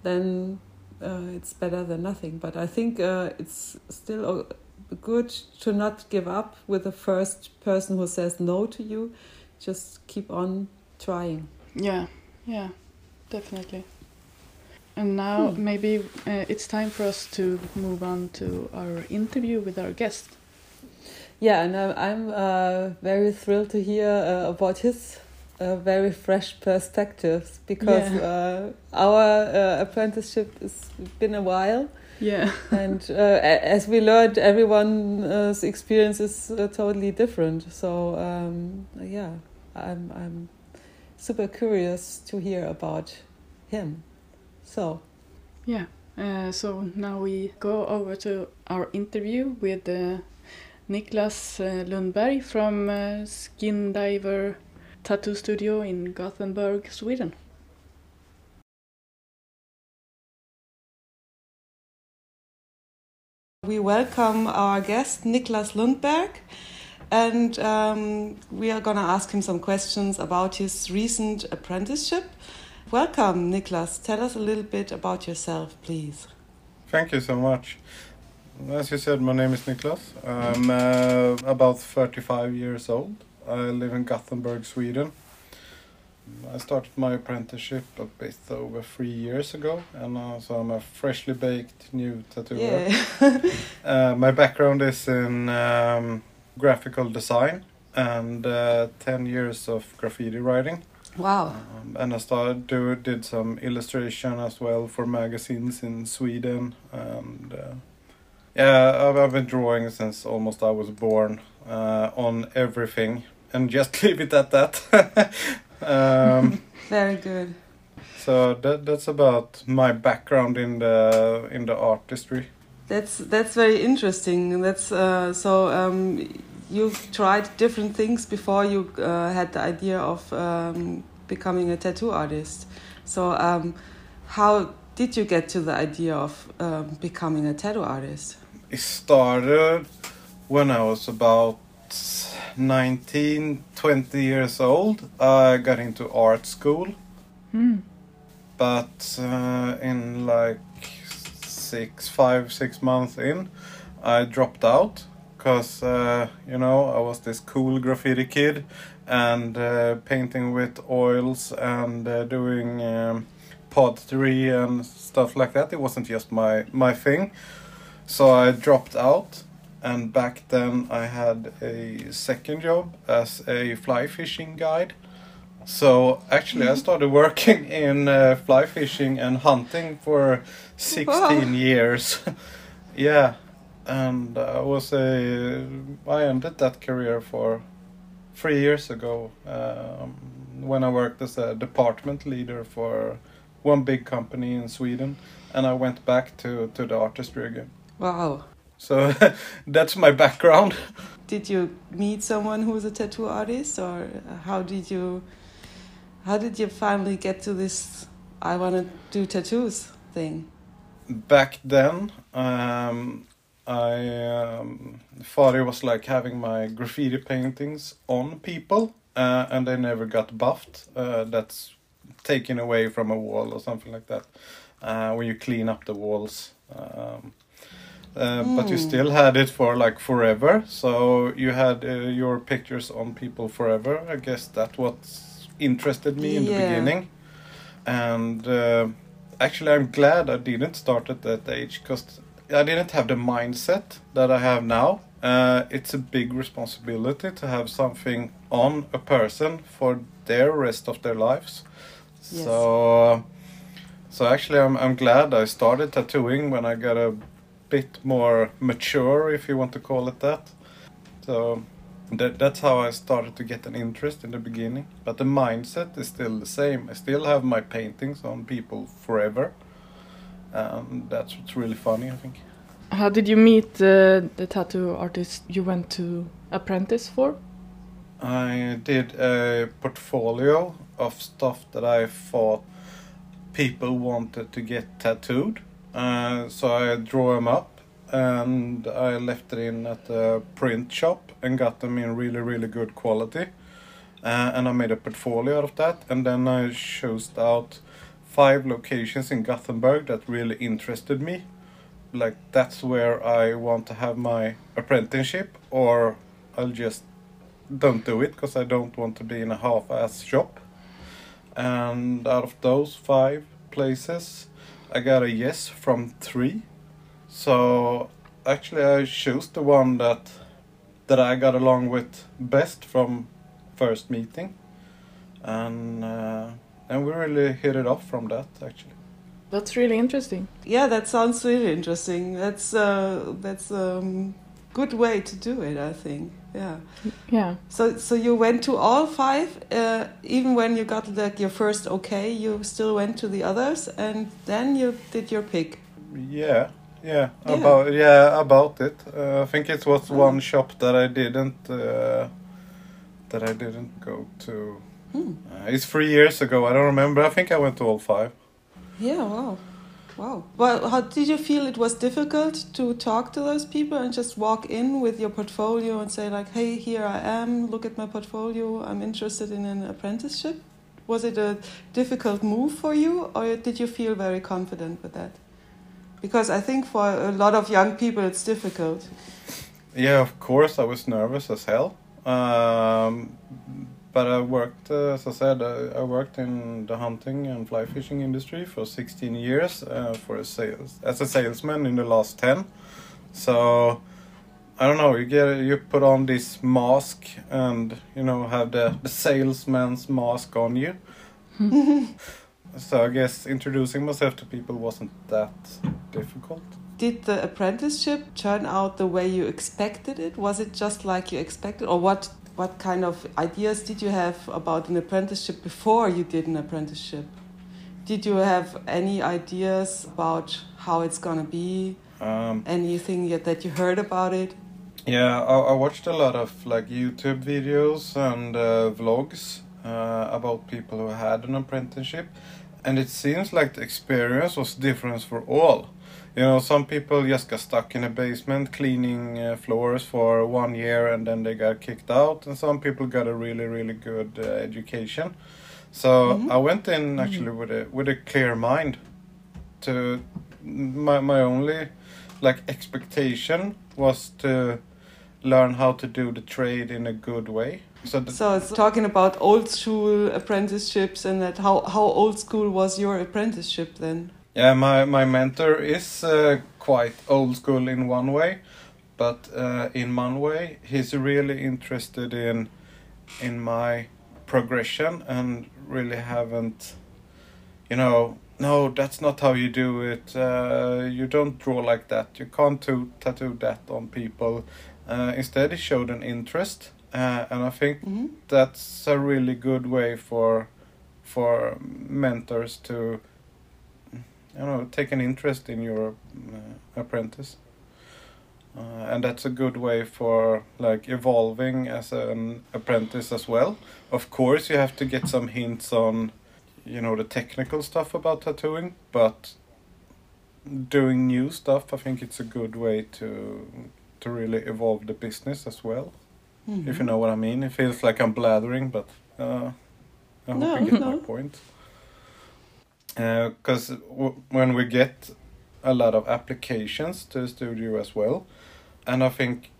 S2: Then uh, it's better than nothing. But I think uh, it's still uh, good to not give up with the first person who says no to you. Just keep on trying.
S1: Yeah, yeah, definitely. And now hmm. maybe uh, it's time for us to move on to our interview with our guest.
S2: Yeah, and I'm I'm uh, very thrilled to hear uh, about his uh, very fresh perspectives because yeah. Uh, our uh, apprenticeship has been a while.
S1: Yeah.
S2: and uh, as we learned, everyone's experience is totally different. So um, yeah, I'm I'm super curious to hear about him. So.
S1: Yeah. so now we go over to our interview with Niklas uh, Lundberg from uh, Skin Diver Tattoo Studio in Gothenburg, Sweden.
S2: We welcome our guest Niklas Lundberg and um, we are going to ask him some questions about his recent apprenticeship. Welcome, Niklas. Tell us a little bit about yourself, please.
S3: Thank you so much. As you said, my name is Niklas. I'm uh, about 35 years old. I live in Gothenburg, Sweden. I started my apprenticeship a bit over three years ago, and uh, so I'm a freshly baked new tattooer. Yeah. uh, my background is in um, graphical design and uh, 10 years of graffiti writing.
S2: Wow.
S3: Um, and I started do, did some illustration as well for magazines in Sweden and uh, yeah, I've, I've been drawing since almost I was born uh, on everything, and just leave it at that. um,
S2: Very good.
S3: So that that's about my background in the in the artistry.
S2: That's that's very interesting. That's uh, so. Um, you've tried different things before you uh, had the idea of um, becoming a tattoo artist. So, um, how did you get to the idea of um, becoming a tattoo artist?
S3: It started when I was about 19, 20 years old. I got into art school.
S1: Mm.
S3: But uh, in like six, five, six months in, I dropped out because, uh, you know, I was this cool graffiti kid and uh, painting with oils and uh, doing um, pottery and stuff like that. It wasn't just my, my thing. So I dropped out, and back then I had a second job as a fly fishing guide. So actually, I mm-hmm. started working in uh, fly fishing and hunting for 16 wow. years. yeah, and I was a I ended that career for three years ago um, when I worked as a department leader for one big company in Sweden and I went back to to the artistry again.
S2: Wow.
S3: So that's my background.
S2: Did you meet someone who was a tattoo artist, or how did you? How did you finally get to this? I want to do tattoos thing.
S3: Back then, um, I um, thought it was like having my graffiti paintings on people, uh, and they never got buffed. Uh, that's taken away from a wall or something like that. Uh, when you clean up the walls. Um, uh, But you
S2: Mm.
S3: still had it for like forever, so you had uh, your pictures on people forever. I guess that what interested me in the beginning, and uh, actually, I'm glad I didn't start at that age because I didn't have the mindset that I have now. Uh, it's a big responsibility to have something on a person for their rest of their lives.
S2: Yes.
S3: So, so actually, I'm I'm glad I started tattooing when I got a bit more mature, if you want to call it that. So that that's how I started to get an interest in the beginning. But the mindset is still the same. I still have my paintings on people forever, and that's what's really funny, I think.
S1: How did you meet the, the tattoo artist you went to apprentice for?
S3: I did a portfolio of stuff that I thought people wanted to get tattooed. Uh, so I drew them up and I left it in at a print shop and got them in really, really good quality. Uh, and I made a portfolio out of that. And then I chose out five locations in Gothenburg that really interested me. Like, that's where I want to have my apprenticeship, or I'll just don't do it because I don't want to be in a half-ass shop. And out of those five places, I got a yes from three. So actually, I chose the one that that I got along with best from first meeting, and uh, and we really hit it off from that actually.
S1: That's really interesting.
S2: Yeah, that sounds really interesting. That's uh, that's a um, good way to do it, I think. Yeah.
S1: Yeah.
S2: So so you went to all five, uh, even when you got like your first okay, you still went to the others, and then you did your pick.
S3: Yeah, yeah,
S2: Yeah.
S3: about yeah about it. Uh, I think it was
S2: Oh.
S3: one shop that I didn't uh, that I didn't go to.
S2: Hmm.
S3: Uh, it's three years ago. I don't remember. I think I went to all five.
S2: Yeah. Wow. Wow. Well, how did you feel it was difficult to talk to those people and just walk in with your portfolio and say like, "Hey, here I am. Look at my portfolio. I'm interested in an apprenticeship." Was it a difficult move for you, or did you feel very confident with that? Because I think for a lot of young people, it's difficult.
S3: Yeah, of course, I was nervous as hell. Um, but I worked, uh, as I said, I, I worked in the hunting and fly fishing industry for 16 years uh, for a sales as a salesman in the last 10. So I don't know. You get you put on this mask and you know have the, the salesman's mask on you. so I guess introducing myself to people wasn't that difficult.
S2: Did the apprenticeship turn out the way you expected it? Was it just like you expected, or what? What kind of ideas did you have about an apprenticeship before you did an apprenticeship? Did you have any ideas about how it's gonna be?
S3: Um,
S2: Anything yet that you heard about it?
S3: Yeah, I, I watched a lot of like YouTube videos and uh, vlogs uh, about people who had an apprenticeship, and it seems like the experience was different for all. You know, some people just got stuck in a basement cleaning uh, floors for one year and then they got kicked out, and some people got a really, really good uh, education. So
S2: Mhm.
S3: I went in actually with a with a clear mind. To my my only like expectation was to learn how to do the trade in a good way. So, the,
S2: So it's talking about old school apprenticeships and that. How how old school was your apprenticeship then?
S3: Yeah, my my mentor is uh, quite old school in one way, but uh, in one way he's really interested in in my progression and really haven't, you know. No, that's not how you do it. Uh, you don't draw like that. You can't to, tattoo that on people. Uh, instead, he showed an interest, uh, and I think
S2: hmm
S3: that's a really good way for for mentors to you know take an interest in your uh, apprentice. Uh, and that's a good way for like evolving as an apprentice as well. Of course, you have to get some hints on, you know, the technical stuff about tattooing, but doing new stuff, I think it's a good way to to really evolve the business as well.
S2: Mm-hmm.
S3: If you know what I mean, it feels like I'm blathering, but uh, I hope
S2: No,
S3: you get my point. Because w- when we get a lot of applications to the studio as well, and I think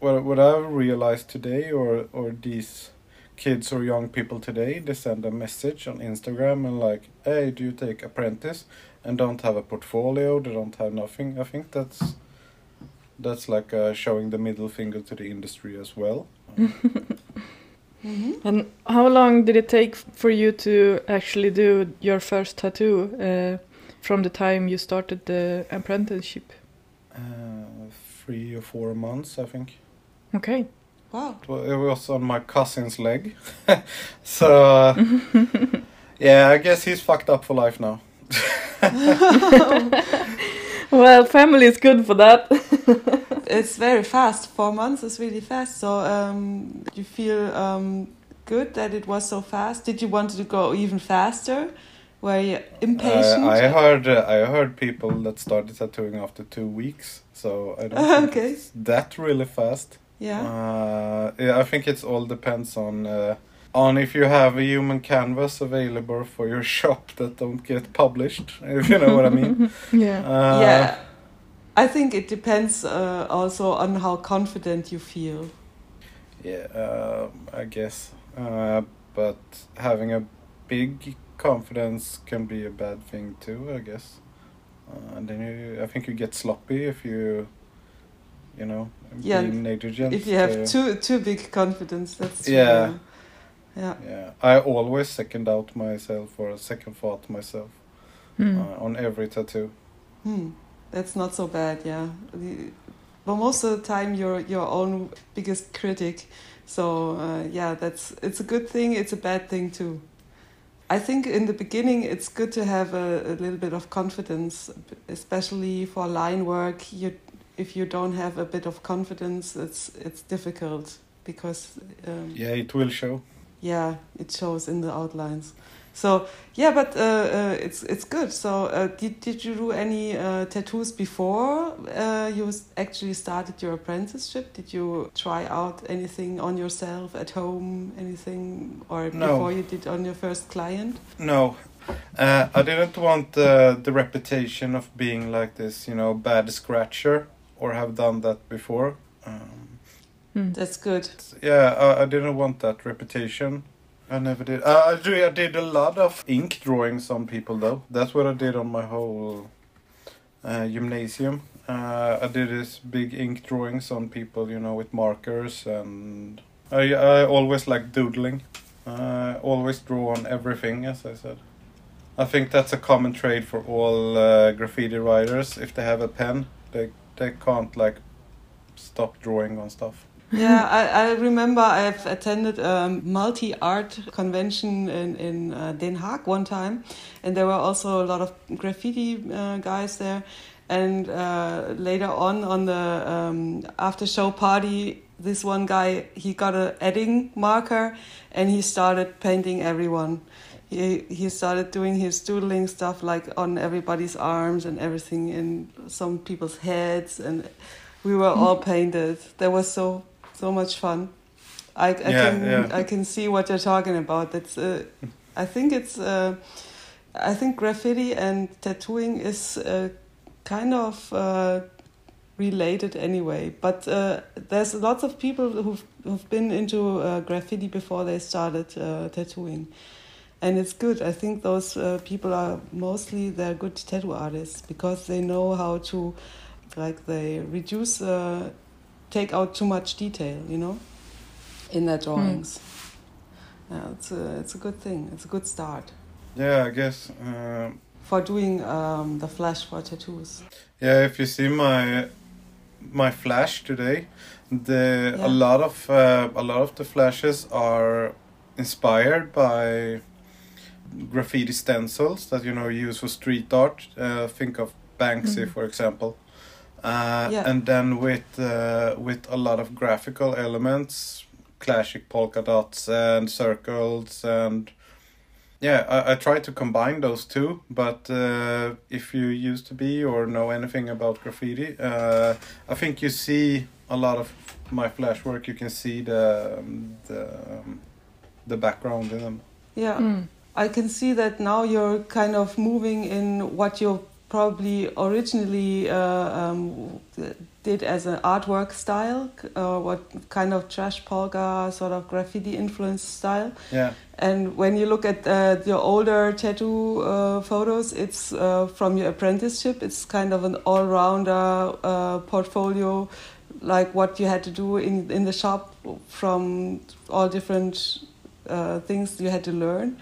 S3: what what I've realized today, or or these kids or young people today, they send a message on Instagram and like, "Hey, do you take apprentice?" and don't have a portfolio. They don't have nothing. I think that's that's like uh, showing the middle finger to the industry as well.
S2: Mm-hmm.
S1: And how long did it take for you to actually do your first tattoo uh, from the time you started the apprenticeship?
S3: Uh, three or four months, I think.
S1: Okay.
S2: Wow.
S3: It was on my cousin's leg, so uh, yeah, I guess he's fucked up for life now.
S1: Well, family is good for that.
S2: It's very fast. Four months is really fast. So um, you feel um, good that it was so fast. Did you want to go even faster? Were you impatient?
S3: Uh, I heard uh, I heard people that started tattooing after two weeks, so I don't think
S2: Okay.
S3: it's that really fast.
S2: yeah.
S3: Uh, yeah, I think it all depends on uh, on if you have a human canvas available for your shop that don't get published. If you know what I mean.
S1: yeah.
S3: Uh,
S2: yeah. I think it depends uh, also on how confident you feel.
S3: Yeah, um, I guess. Uh, but having a big confidence can be a bad thing too, I guess. Uh, and then you, I think you get sloppy if you, you know,
S2: Yeah,
S3: being negligent.
S2: If you have
S3: uh,
S2: too too big confidence, that's true,
S3: Yeah.
S2: yeah.
S3: Yeah, I always second out myself or a second thought myself
S1: Hmm.
S3: uh, on every tattoo.
S2: Hmm. That's not so bad, yeah. But most of the time, you're your own biggest critic. So uh, yeah, that's it's a good thing. It's a bad thing too. I think in the beginning, it's good to have a, a little bit of confidence, especially for line work. You, if you don't have a bit of confidence, it's it's difficult because um,
S3: Yeah, it will show.
S2: yeah, it shows in the outlines. So yeah, but uh, uh, it's it's good. So uh, did did you do any uh, tattoos before uh, you actually started your apprenticeship? Did you try out anything on yourself at home? Anything or
S3: No.
S2: before you did on your first client?
S3: No, uh, I didn't want uh, the reputation of being like this, you know, bad scratcher or have done that before. Um,
S1: Hmm.
S2: That's good.
S3: yeah, I, I didn't want that reputation. I never did. Uh, I, do, I did a lot of ink drawings on people though. That's what I did on my whole uh, gymnasium. Uh, I did these big ink drawings on people, you know, with markers, and I I always like doodling. Uh, always draw on everything, as I said. I think that's a common trait for all uh, graffiti writers. If they have a pen, they they can't like stop drawing on stuff.
S2: Yeah, I, I remember I've attended a multi art convention in, in uh, Den Haag one time, and there were also a lot of graffiti uh, guys there. And uh, later on, on the um, after show party, this one guy he got a edding marker and he started painting everyone. He, he started doing his doodling stuff like on everybody's arms and everything, in some people's heads, and we were all painted. That was so so much fun. I, I
S3: Yeah,
S2: can
S3: yeah.
S2: I can see what you're talking about. That's uh, I think it's uh, I think graffiti and tattooing is uh, kind of related anyway. But uh, there's lots of people who've who've been into uh, graffiti before they started uh, tattooing. And it's good. I think those uh, people are mostly they're good tattoo artists because they know how to, like, they reduce uh, take out too much detail, you know, in their drawings. Yeah, it's a, it's a good thing. It's a good start
S3: Yeah, I guess. Um,
S2: for doing um, the flash for tattoos.
S3: Yeah, if you see my my flash today, the
S2: Yeah.
S3: a lot of uh, a lot of the flashes are inspired by graffiti stencils that you know use for street art. Uh, think of Banksy,
S1: Mhm.
S3: for example. Uh,
S2: Yeah.
S3: And then with uh, with a lot of graphical elements, classic polka dots and circles and yeah, I, I try to combine those two. But uh, if you used to be or know anything about graffiti, uh, I think you see a lot of my flash work. You can see the um, the um, the background in them.
S2: Yeah.
S1: Mm.
S2: I can see that now you're kind of moving in what you probably originally uh, um, did as an artwork style, uh, what kind of trash polka sort of graffiti influence style.
S3: Yeah,
S2: And when you look at uh, your older tattoo uh, photos, it's uh, from your apprenticeship. It's kind of an all-rounder uh, portfolio, like what you had to do in in the shop from all different uh, things you had to learn.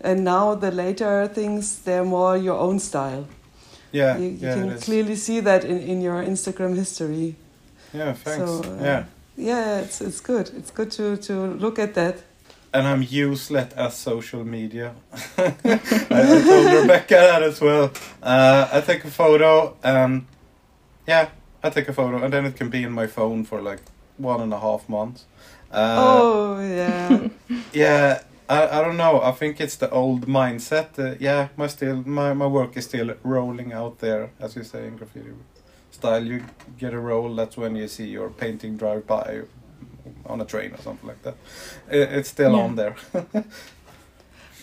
S2: And now the later things, they're more your own style.
S3: Yeah,
S2: you you
S3: yeah.
S2: can clearly see that in, in your Instagram history.
S3: Yeah, thanks.
S2: So, uh,
S3: yeah,
S2: Yeah, it's it's good. It's good to, to look at that.
S3: and I'm useless at social media. I, I told Rebecca that as well. Uh, I take a photo and yeah, I take a photo and then it can be in my phone for like one and a half months. Uh,
S2: oh yeah.
S3: Yeah, I, I don't know. I think it's the old mindset. Uh, yeah, my still my, my work is still rolling out there, as you say in graffiti style. You get a roll. That's when you see your painting drive by on a train or something like that. It, it's still
S1: Yeah.
S3: on there.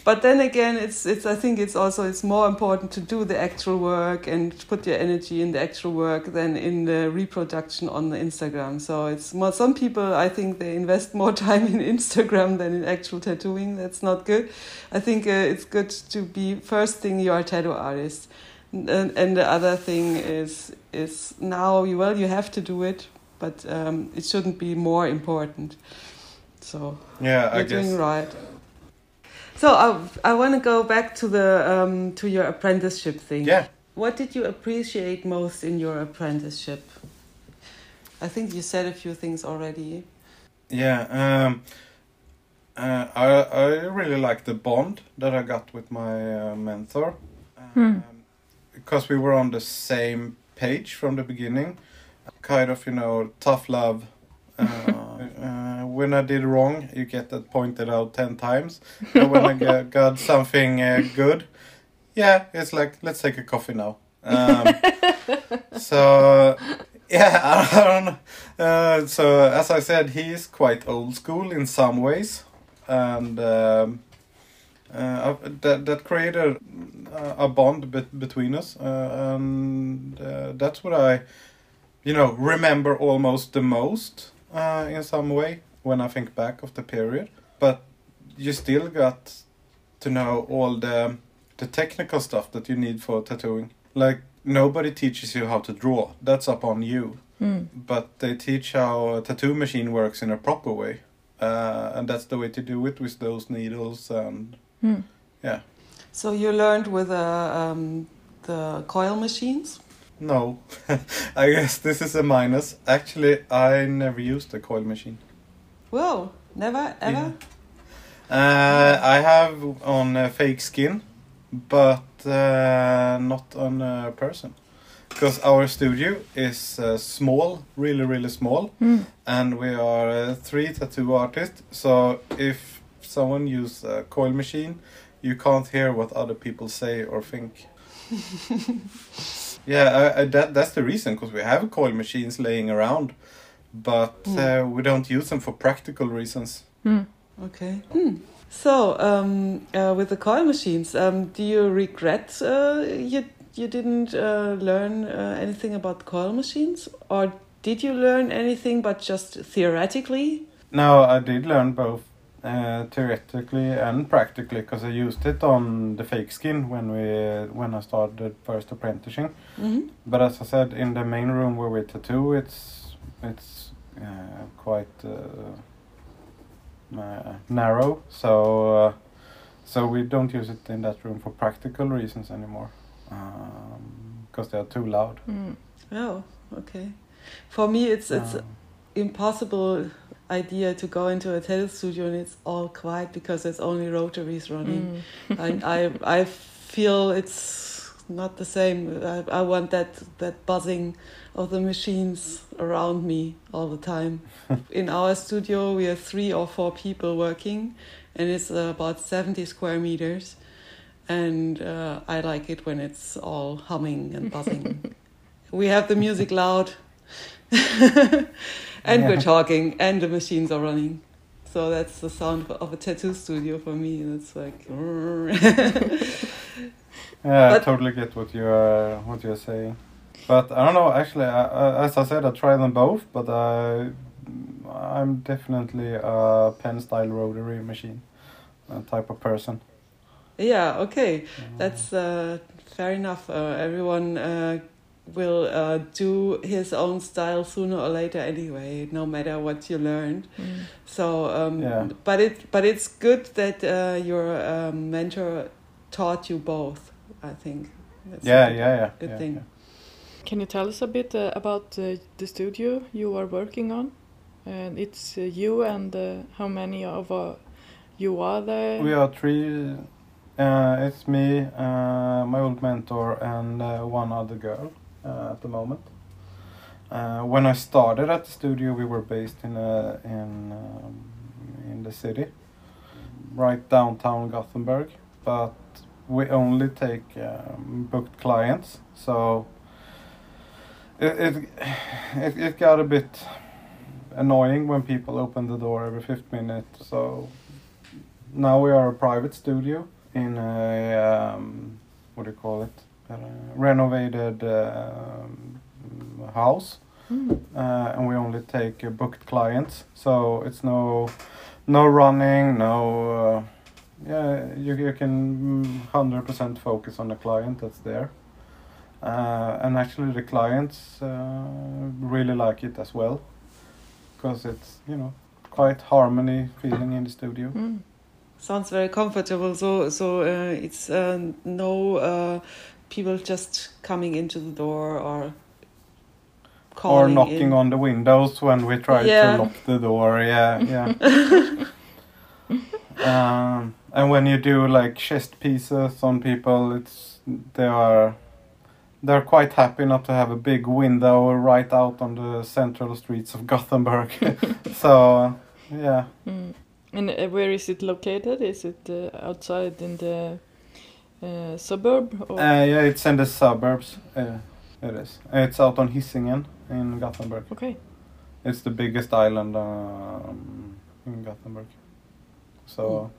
S2: but then again it's it's i think it's also it's more important to do the actual work and put your energy in the actual work than in the reproduction on the instagram. So it's more some people i think they invest more time in instagram than in actual tattooing. That's not good. I think uh, it's good to be first thing you're a tattoo artist. And, and the other thing is is now you well you have to do it but um, it shouldn't be more important. So
S3: yeah, I
S2: you're
S3: guess.
S2: doing right. So I, I want to go back to the um, to your apprenticeship thing.
S3: Yeah.
S2: What did you appreciate most in your apprenticeship? I think you said a few things already.
S3: Yeah, um, uh, I I really like the bond that I got with my uh, mentor, um, because we were on the same page from the beginning. Kind of, you know, tough love. Uh, uh, when I did wrong, you get that pointed out ten times. And when I get, got something uh, good, yeah, it's like let's take a coffee now. Um, so yeah, I don't know. Uh, so as I said, he is quite old school in some ways, and um, uh, that that created a bond bet- between us, uh, and uh, that's what I, you know, remember almost the most uh, in some way when I think back of the period. But you still got to know all the the technical stuff that you need for tattooing. Like nobody teaches you how to draw. That's up on you.
S1: Mm.
S3: But they teach how a tattoo machine works in a proper way. Uh, and that's the way to do it with those needles and
S1: Mm.
S2: So you learned with uh, um, the coil machines.
S3: no. I guess this is a minus. Actually, I never used a coil machine.
S2: Whoa! Never ever.
S3: Uh, I have on uh, fake skin, but uh, not on a person. Because our studio is uh, small, really, really small,
S1: Mm.
S3: and we are uh, three tattoo artists. So if someone use a coil machine, you can't hear what other people say or think. yeah, I, I, that that's the reason. Because we have coil machines laying around, but uh, we don't use them for practical reasons.
S1: Mm.
S2: Okay. Hmm. So um, uh, with the coil machines, um, do you regret uh, you you didn't uh, learn uh, anything about coil machines, or did you learn anything but just theoretically?
S3: No, I did learn both uh, theoretically and practically because I used it on the fake skin when we when I started first apprenticing.
S2: hmm
S3: But as I said, in the main room where we tattoo, it's it's quite uh, uh, narrow, so uh, so we don't use it in that room for practical reasons anymore because they are too loud.
S1: Mm.
S2: Oh, okay. For me, it's it's
S3: Um,
S2: impossible idea to go into a tattoo studio and it's all quiet because there's only rotaries running.
S1: Mm.
S2: and I I feel it's not the same. I, I want that that buzzing of the machines around me all the time. In our studio, we have three or four people working, and it's uh, about seventy square meters. And uh, I like it when it's all humming and buzzing. we have the music loud, and
S3: Yeah.
S2: we're talking, and the machines are running. So that's the sound of a tattoo studio for me. It's like.
S3: Yeah, I totally get what you're what you're saying, but I don't know. Actually, I, I, as I said, I try them both, but I I'm definitely a pen style rotary machine uh, type of person.
S2: Yeah, okay. That's uh, fair enough. Uh, everyone uh, will uh, do his own style sooner or later anyway, no matter what you learned.
S1: Mm.
S2: So, um,
S3: Yeah.
S2: but it but it's good that uh, your um, mentor taught you both. I think. That's a
S3: yeah,
S2: good-
S3: yeah, yeah.
S2: good
S3: yeah,
S2: thing.
S3: yeah.
S1: Can you tell us a bit uh, about uh, the studio you are working on? And it's uh, you and uh, how many of uh, you are there?
S3: We are three. It's me, my old mentor, and one other girl at the moment. When I started at the studio, we were based in in um, in the city, right downtown Gothenburg. But we only take um, booked clients, so it, it it it got a bit annoying when people open the door every fifth minute. So now we are a private studio in a um, what do you call it? Uh, renovated um, house,
S1: Mm.
S3: uh, and we only take uh, booked clients. So it's no no running, no. Uh, yeah, you you can hundred percent focus on the client that's there. Uh, and actually, the clients uh, really like it as well, because it's you know quite harmony feeling in the studio.
S1: Mm.
S2: Sounds very comfortable. So so uh, it's uh, no uh, people just coming into the door or
S3: or knocking
S2: in.
S3: on the windows when we try
S2: Yeah.
S3: to lock the door. Yeah, yeah. um, and when you do like chest pieces on people, it's they are they're quite happy not to have a big window right out on the central streets of Gothenburg. so yeah,
S1: Mm. And uh, where is it located? Is it uh, outside in the uh, suburb? Or?
S3: uh, yeah, it's in the suburbs. Uh, it is. It's out on Hisingen in Gothenburg.
S1: okay.
S3: It's the biggest island um, in Gothenburg. So.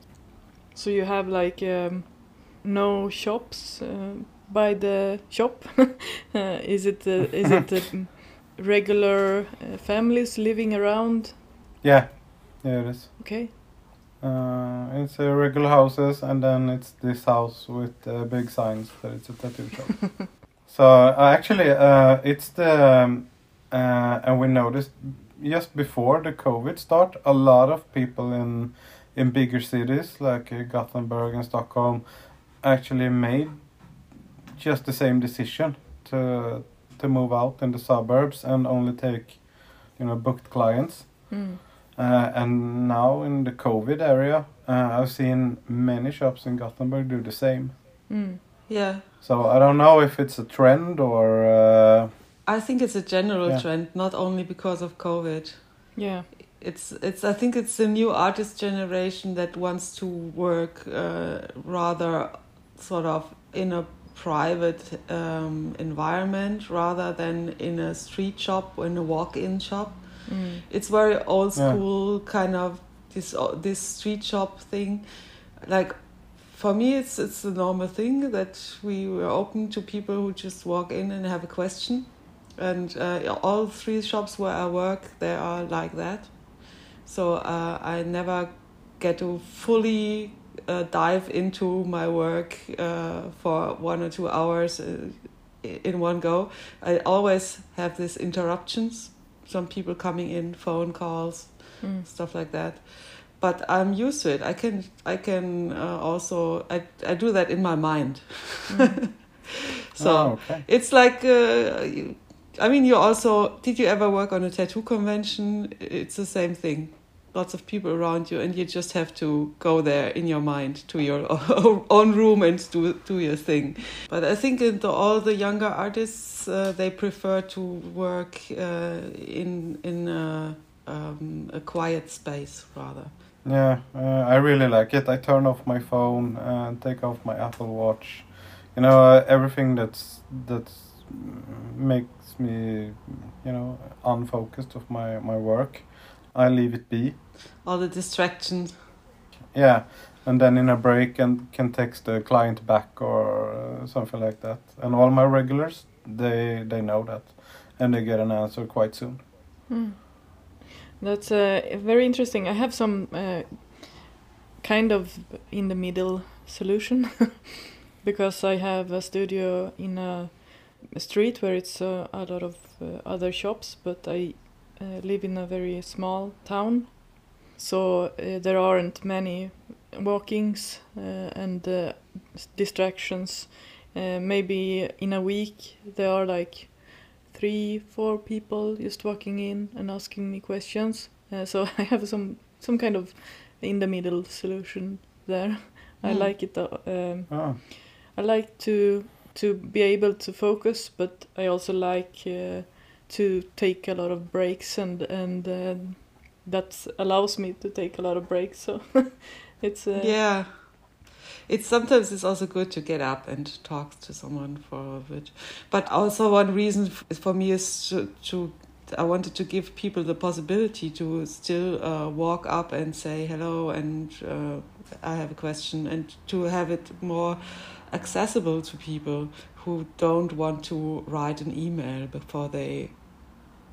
S1: So you have like um, no shops uh, by the shop? is it uh, is it um, regular uh, families living around?
S3: Yeah, yeah, it is.
S1: Okay.
S3: Uh, it's uh, regular houses, and then it's this house with uh, big signs that it's a tattoo shop. so uh, actually, uh, it's the um, uh, and we noticed just before the COVID start, a lot of people in in bigger cities like Gothenburg and Stockholm actually made just the same decision to to move out in the suburbs and only take you know booked clients.
S1: Mm.
S3: Uh, and now in the COVID area, uh, I've seen many shops in Gothenburg do the same.
S1: Mm.
S2: Yeah.
S3: So I don't know if it's a trend or uh,
S2: I think it's a general
S3: Yeah.
S2: trend, not only because of COVID.
S1: Yeah.
S2: It's it's. I think it's the new artist generation that wants to work uh, rather sort of in a private um, environment rather than in a street shop or in a walk-in shop.
S1: Mm.
S2: It's very old
S3: Yeah.
S2: school kind of this uh, this street shop thing. Like for me, it's it's a normal thing that we were open to people who just walk in and have a question. And uh, all three shops where I work, they are like that. So uh, I never get to fully uh, dive into my work uh, for one or two hours uh, in one go. I always have these interruptions. Some people coming in, phone calls,
S1: Mm.
S2: stuff like that. But I'm used to it. I can I can uh, also I I do that in my mind.
S1: Mm.
S2: So
S3: oh, okay.
S2: it's like uh, you- I mean, you also did you ever work on a tattoo convention? It's the same thing. Lots of people around you, and you just have to go there in your mind to your own room and do do your thing. But I think the, all the younger artists uh, they prefer to work uh, in in a, um, a quiet space rather.
S3: Yeah, uh, I really like it. I turn off my phone and take off my Apple Watch. You know, uh, everything that's that's makes me, you know, unfocused of my my work. I leave it be.
S2: All the distractions.
S3: Yeah, and then in a break and can text the client back or uh, something like that. And all my regulars, they they know that, and they get an answer quite soon.
S1: Hmm. That's uh, very interesting. I have some uh, kind of in the middle solution because I have a studio in a, a street where it's uh, a lot of uh, other shops, but I live in a very small town, so uh, there aren't many walkings and distractions. maybe in a week there are like three, four people just walking in and asking me questions. Uh, so I have some some kind of in the middle solution there. I hmm. like it. Uh, um, oh. I like to to be able to focus, but I also like uh, to take a lot of breaks, and and uh, that allows me to take a lot of breaks. So it's uh,
S2: yeah it's sometimes it's also good to get up and talk to someone for a bit. But also one reason for me is to, to I wanted to give people the possibility to still uh, walk up and say hello and uh, I have a question and to have it more accessible to people who don't want to write an email before they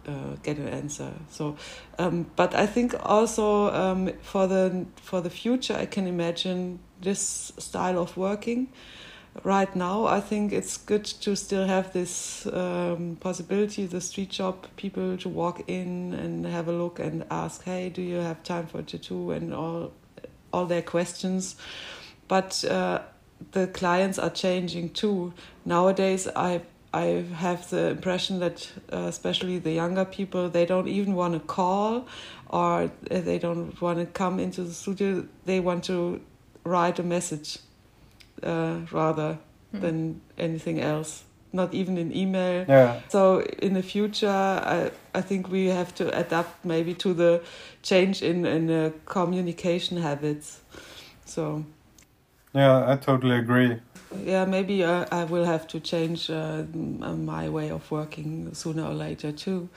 S2: uh, get an answer. So, um, but I think also um, for the for the future, I can imagine this style of working. Right now, I think it's good to still have this um, possibility, the street shop people to walk in and have a look and ask, "Hey, do you have time for tattoo?" and all all their questions. But uh, the clients are changing too. Nowadays, I I have the impression that uh, especially the younger people they don't even want to call or they don't want to come into the studio. They want to write a message uh, rather mm. than anything else. Not even in email.
S3: Yeah.
S2: So in the future, I I think we have to adapt maybe to the change in in uh, communication habits. So.
S3: Yeah, I totally agree
S2: yeah, maybe uh, I will have to change uh, my way of working sooner or later too,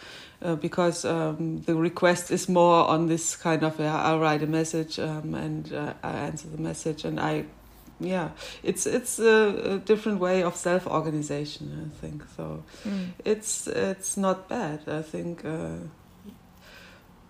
S2: uh, because um, the request is more on this kind of uh, I'll write a message um, and uh, I answer the message, and I, yeah, it's it's a, a different way of self organization. I think so. Mm. It's it's not bad. I think. Uh,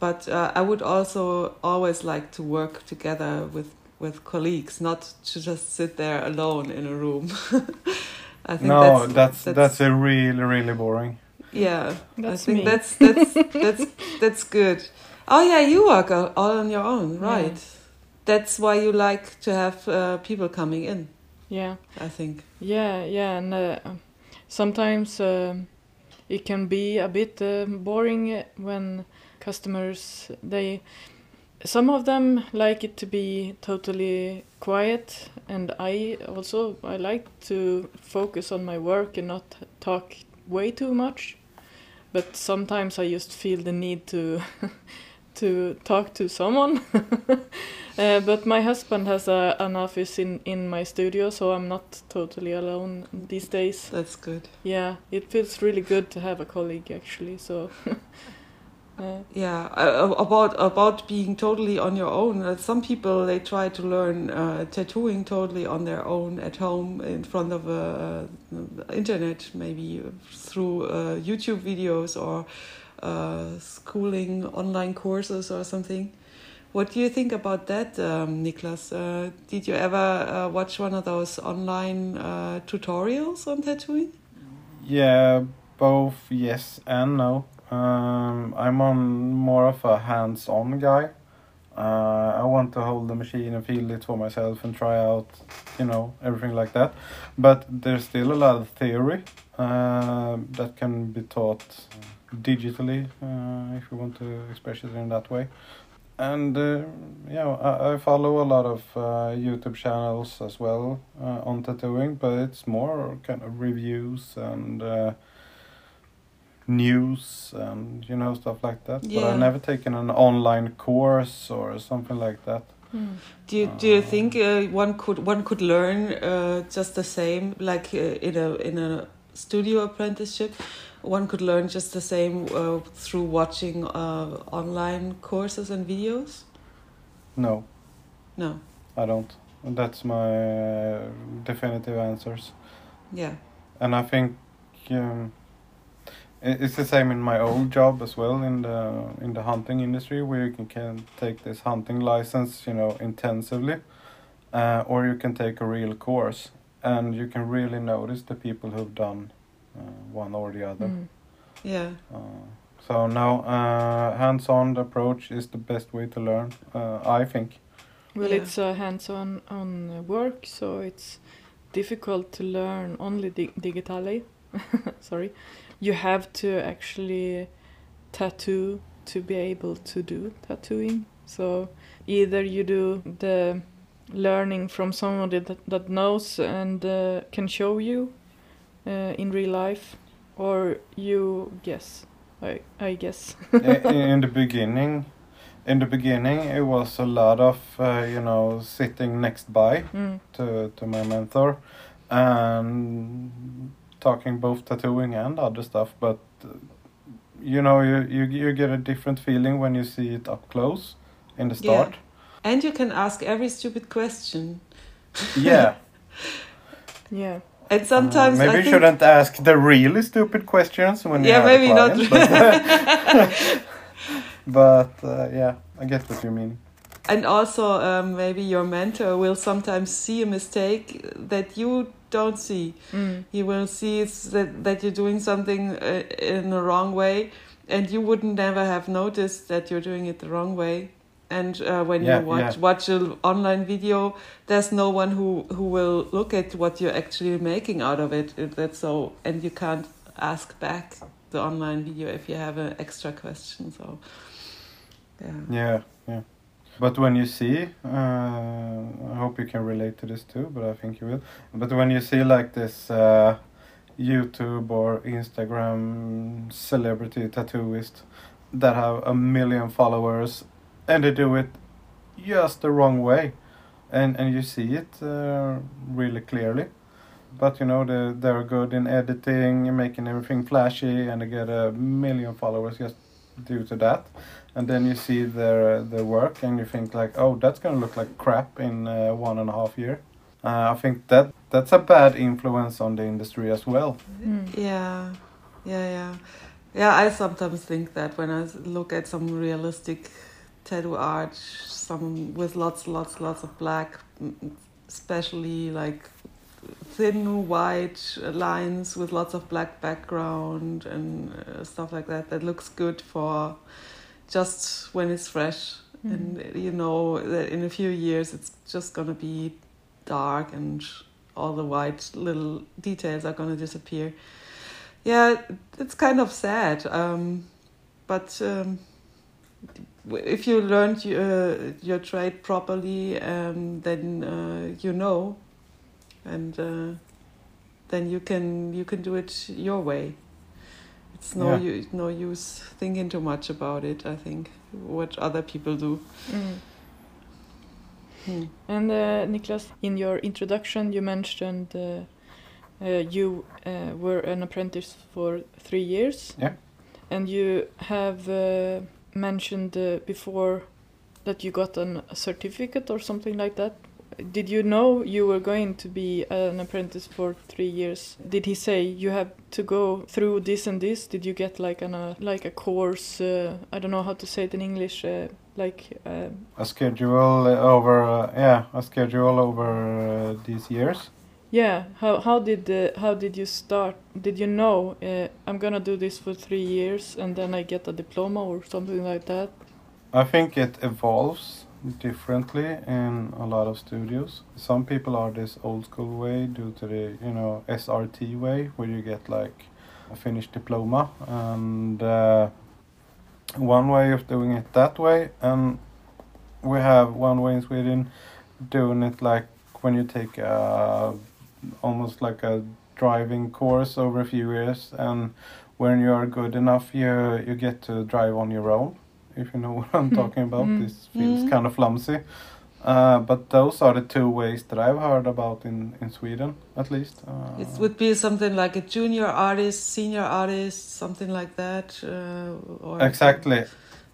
S2: but I would also always like to work together with with colleagues, not to just sit there alone in a room.
S3: I think no, that's that's, that's that's, a really really boring.
S2: Yeah, that's I think me. that's that's that's that's good. Oh yeah, you work all on your own, right? Yeah. That's why you like to have uh, people coming in.
S1: Yeah,
S2: I think.
S1: Yeah, yeah, and uh, sometimes uh, it can be a bit uh, boring when customers they some of them like it to be totally quiet and i also i like to focus on my work and not talk way too much but sometimes i just feel the need to to talk to someone. Uh, but my husband has a, an office in in my studio so i'm not totally alone these days.
S2: That's good.
S1: Yeah it feels really good to have a colleague actually so
S2: yeah, uh, about about being totally on your own. Uh, some people they try to learn uh, tattooing totally on their own at home in front of a uh, internet, maybe through uh, YouTube videos or uh, schooling online courses or something. What do you think about that, um, Niklas? did you ever watch one of those online tutorials on tattooing?
S3: Yeah, both yes and no. Um, I'm on more of a hands-on guy. Uh, I want to hold the machine and feel it for myself and try out, you know, everything like that. But there's still a lot of theory uh, that can be taught digitally, uh, if you want to express it in that way. And uh, yeah, I, I follow a lot of uh, YouTube channels as well uh, on tattooing, but it's more kind of reviews and news and you know stuff like that. But I've never taken an online course or something like that.
S1: Mm.
S2: Do you, do you think uh, one could one could learn uh, just the same like uh, in a in a studio apprenticeship? One could learn just the same uh, through watching uh, online courses and videos.
S3: No,
S2: No.
S3: I don't. That's my uh, definitive answers.
S2: Yeah.
S3: and I think um, it's the same in my old job as well in the in the hunting industry where you can, can take this hunting license you know intensively uh, or you can take a real course and you can really notice the people who've done uh, one or the other
S1: Mm.
S2: Yeah.
S3: uh, so now uh, hands-on approach is the best way to learn uh, I think
S1: Well,
S2: Yeah.
S1: it's a hands-on on uh, work, so it's difficult to learn only dig- digitally. Sorry, you have to actually tattoo to be able to do tattooing. So either you do the learning from somebody that, that knows and uh, can show you uh, in real life, or you guess. I I guess.
S3: In the beginning in the beginning it was a lot of uh, you know sitting next by
S1: Mm.
S3: to, to my mentor and talking both tattooing and other stuff but uh, you know you, you you get a different feeling when you see it up close in the
S2: Yeah.
S3: start
S2: And you can ask every stupid question.
S3: yeah,
S1: Yeah.
S2: And
S3: Uh,
S2: sometimes
S3: maybe
S2: I
S3: you shouldn't ask the really stupid questions when you
S2: Yeah,
S3: have a
S2: maybe not.
S3: client, but, but uh, yeah i get what you mean
S2: and also um, maybe your mentor will sometimes see a mistake that you don't see.
S1: Mm.
S2: He will see it's that, that you're doing something uh, in the wrong way, and you wouldn't never have noticed that you're doing it the wrong way. And uh, when
S3: Yeah,
S2: you watch
S3: yeah.
S2: watch an online video, there's no one who who will look at what you're actually making out of it. It- That's so, and you can't ask back the online video if you have an extra question. So, yeah,
S3: Yeah, yeah. But when you see, uh, I hope you can relate to this too, but I think you will. But when you see like this uh, YouTube or Instagram celebrity tattooist that have a million followers and they do it just the wrong way, and and you see it uh, really clearly. But you know they they're good in editing, making everything flashy, and they get a million followers just due to that and then you see their their work and you think like oh that's gonna look like crap in uh, one and a half year uh, i think that that's a bad influence on the industry as well
S1: Mm.
S2: Yeah, yeah, yeah, yeah. I sometimes think that when I look at some realistic tattoo art, some with lots, lots, lots of black, mm, especially like thin white lines with lots of black background and uh, stuff like that. That looks good for just when it's fresh,
S1: Mm.
S2: and you know that in a few years it's just gonna be dark and all the white little details are gonna disappear. Yeah, it's kind of sad. Um, but um, if you learned your, your trade properly, um, then uh, you know, and uh, then you can you can do it your way. It's no
S3: Yeah.
S2: u- no use thinking too much about it. I think what other people do.
S1: Mm.
S2: Hmm.
S1: And uh, Niklas, in your introduction, you mentioned uh, uh, you uh, were an apprentice for three years.
S3: Yeah.
S1: And you have uh, mentioned uh, before that you got an, a certificate or something like that. Did you know you were going to be an apprentice for three years? Did he say you have to go through this and this? Did you get like an uh, like a course? Uh, I don't know how to say it in English. Uh, like uh,
S3: a schedule over uh, yeah a schedule over uh, these years
S1: Yeah, how how did uh, how did you start? Did you know uh, I'm gonna do this for three years and then I get a diploma or something like that?
S3: i think it evolves differently in a lot of studios. Some people are this old school way due to the you know SRT way where you get like a finished diploma and uh, one way of doing it that way and we have one way in Sweden doing it like when you take a, almost like a driving course over a few years and when you are good enough you you get to drive on your own if you know what I'm
S1: Mm.
S3: talking about
S1: Mm.
S3: this feels
S2: Mm.
S3: kind of flimsy uh, but those are the two ways that I've heard about in, in Sweden at least uh,
S2: It would be something like a junior artist, senior artist, something like that. Uh, or
S3: exactly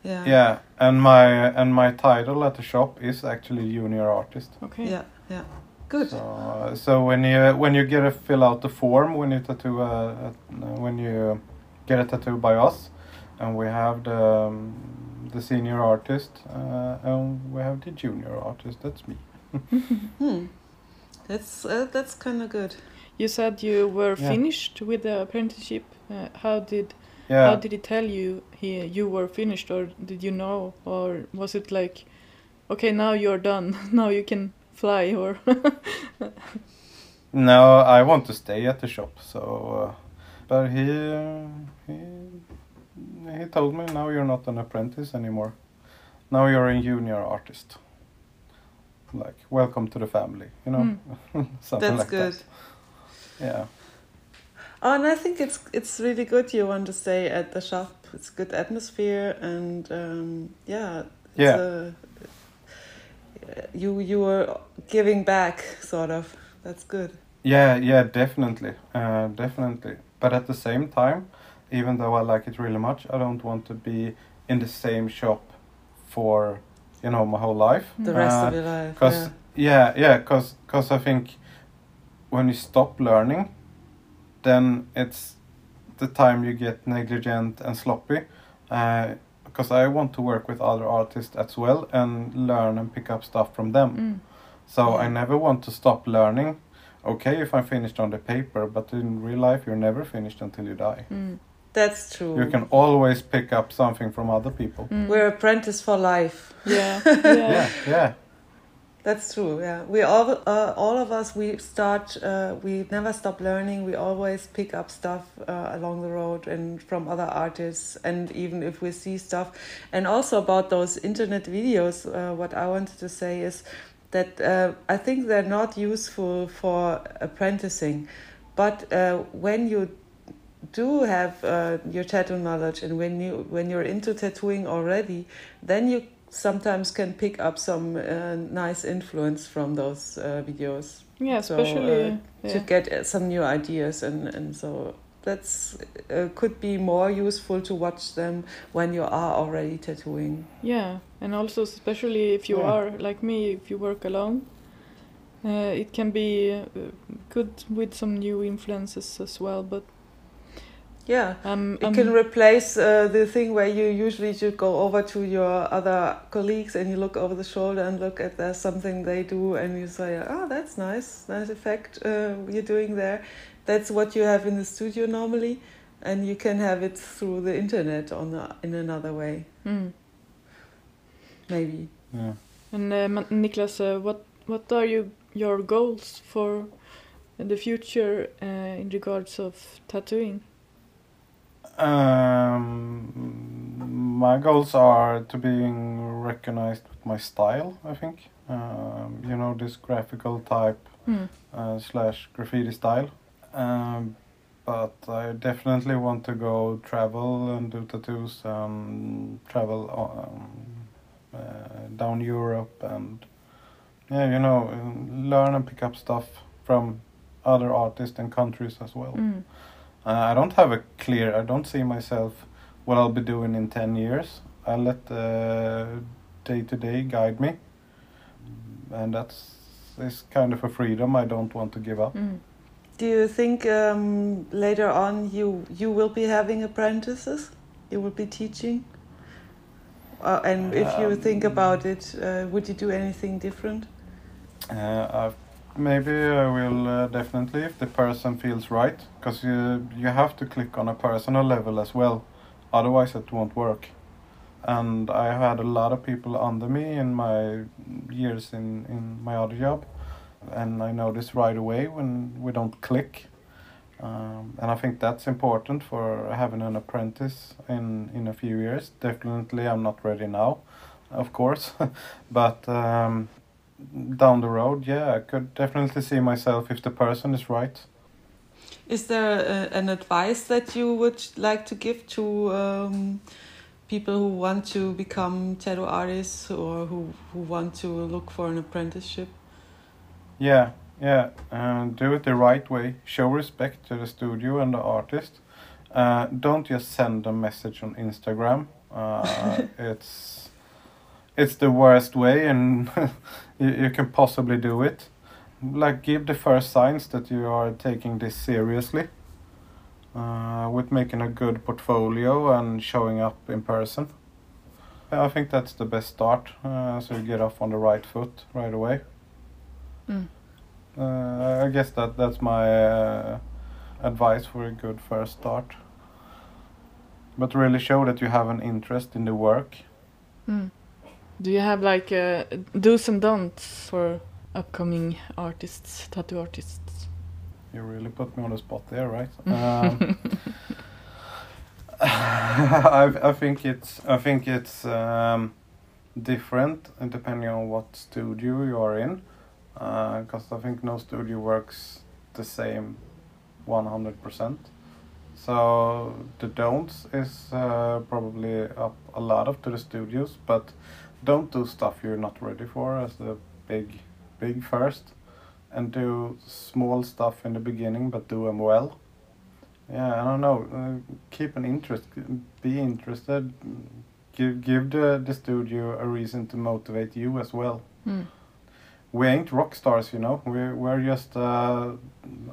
S2: Yeah.
S3: yeah and my and my title at the shop is actually junior artist
S1: Okay.
S2: Yeah. Yeah. Good.
S3: So, uh, so when you when you get a fill out the form when you tattoo uh, uh, when you get a tattoo by us, and we have the um, the senior artist uh, and we have the junior artist. That's me.
S2: Hmm. That's uh, that's kind of good.
S1: You said you were
S3: Yeah.
S1: finished with the apprenticeship. Uh, how did
S3: Yeah.
S1: how did he tell you he you were finished, or did you know, or was it like, okay, now you're done, now you can fly, or
S3: No, I want to stay at the shop. So, uh, but he uh, he he told me now you're not an apprentice anymore. Now you're a junior artist. Like welcome to the family, you know, something
S2: That's
S3: like
S2: good.
S3: that. Yeah.
S2: Oh, and I think it's it's really good you want to stay at the shop. It's good atmosphere, and um, yeah, it's
S3: Yeah.
S2: A, you you were giving back, sort of. That's good.
S3: Yeah, yeah, definitely, uh, definitely. But at the same time, even though I like it really much, I don't want to be in the same shop for you know my whole life.
S2: The rest
S3: Uh,
S2: of your life.
S3: Cause
S2: yeah.
S3: yeah, yeah, cause cause I think when you stop learning, then it's the time you get negligent and sloppy. Uh, because I want to work with other artists as well and learn and pick up stuff from them.
S1: Mm.
S3: So
S2: Yeah.
S3: I never want to stop learning. Okay, if I'm finished on the paper, but in real life, you're never finished until you die.
S1: Mm.
S2: That's true.
S3: You can always pick up something from other people.
S1: Mm.
S2: We're apprentice for life.
S1: yeah, yeah,
S3: Yeah, yeah,
S2: That's true. Yeah, we all uh, all of us we start. Uh, we never stop learning. We always pick up stuff uh, along the road and from other artists, and even if we see stuff. And also about those internet videos, uh, what I wanted to say is that uh, I think they're not useful for apprenticing, but uh, when you do have uh, your tattoo knowledge and when you when you're into tattooing already, then you sometimes can pick up some uh, nice influence from those uh, videos
S1: yeah. Especially,
S2: uh,
S1: yeah.
S2: to get uh, some new ideas and and so that's uh, could be more useful to watch them when you are already tattooing.
S1: Yeah, and also especially if you
S3: Yeah.
S1: are like me, if you work alone, uh, it can be uh, good with some new influences as well. But
S2: Yeah.
S1: um,
S2: It
S1: um,
S2: can replace uh, the thing where you usually should go over to your other colleagues and you look over the shoulder and look at there's something they do and you say, oh, that's nice, nice effect uh, you're doing there. That's what you have in the studio normally, and you can have it through the internet on a, in another way,
S1: mm.
S2: maybe.
S3: yeah.
S1: And uh, Niklas, uh, what what are you your goals for the future uh, in regards of tattooing?
S3: Um, my goals are to being recognized with my style. I think um, you know this graphical type
S1: Mm.
S3: uh, slash graffiti style. Um, but I definitely want to go travel and do tattoos and travel um, uh, down Europe and yeah, you know, learn and pick up stuff from other artists and countries as well.
S1: Mm.
S3: Uh, I don't have a clear. I don't see myself what I'll be doing in ten years. I let the day to day guide me, and that's is kind of a freedom I don't want to give up.
S1: Mm.
S2: Do you think um, later on you you will be having apprentices? You will be teaching? Uh, and if you think
S3: Um,
S2: about it, uh, would you do anything different?
S3: Uh, I've, maybe I will uh, definitely if the person feels right, because you you have to click on a personal level as well, otherwise it won't work. and I had a lot of people under me in my years in, in my other job, and I noticed right away when we don't click. Um, and I think that's important for having an apprentice in, in a few years. Definitely, I'm not ready now, of course, but um, down the road, yeah, I could definitely see myself if the person is right.
S2: Is there a, an advice that you would like to give to um, people who want to become tattoo artists or who, who want to look for an apprenticeship?
S3: Yeah, yeah, and do it the right way. Show respect to the studio and the artist. Uh, don't just send a message on Instagram. Uh, it's it's the worst way, and you, you can possibly do it. Like give the first signs that you are taking this seriously. Uh, with making a good portfolio and showing up in person. I think that's the best start, uh, so you get off on the right foot right away.
S1: Mm.
S3: Uh, I guess that that's my uh, advice for a good first start. But really show that you have an interest in the work.
S1: Mm. Do you have like uh, do's and don'ts for upcoming artists, tattoo artists?
S3: You really put me on the spot there, right? Um, I I think it's I think it's um, different depending on what studio you are in, because I think no studio works the same, one hundred percent. So the don'ts is uh, probably up a lot of to the studios, but don't do stuff you're not ready for as the big big first and do small stuff in the beginning, but do them well. Yeah, I don't know. Uh, keep an interest. Be interested. Give give the the studio a reason to motivate you as well.
S1: Mm.
S3: We ain't rock stars, you know. We're we're just uh,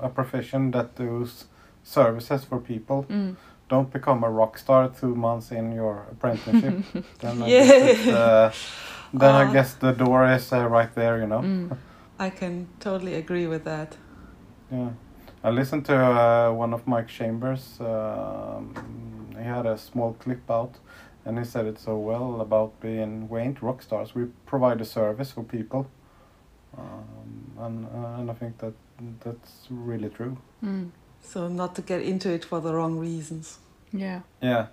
S3: a profession that does services for people.
S1: Mm.
S3: Don't become a rock star two months in your apprenticeship. then I
S2: Yeah.
S3: guess, uh, then I
S2: Uh.
S3: guess the door is uh, right there, you know.
S1: Mm.
S2: I can totally agree with that.
S3: Yeah, I listened to uh, one of Mike Chambers. Um, he had a small clip out, and he said it so well about being we ain't rock stars. We provide a service for people, um, and uh, and I think that that's really true.
S1: Mm.
S2: So not to get into it for the wrong reasons.
S1: Yeah.
S3: Yeah,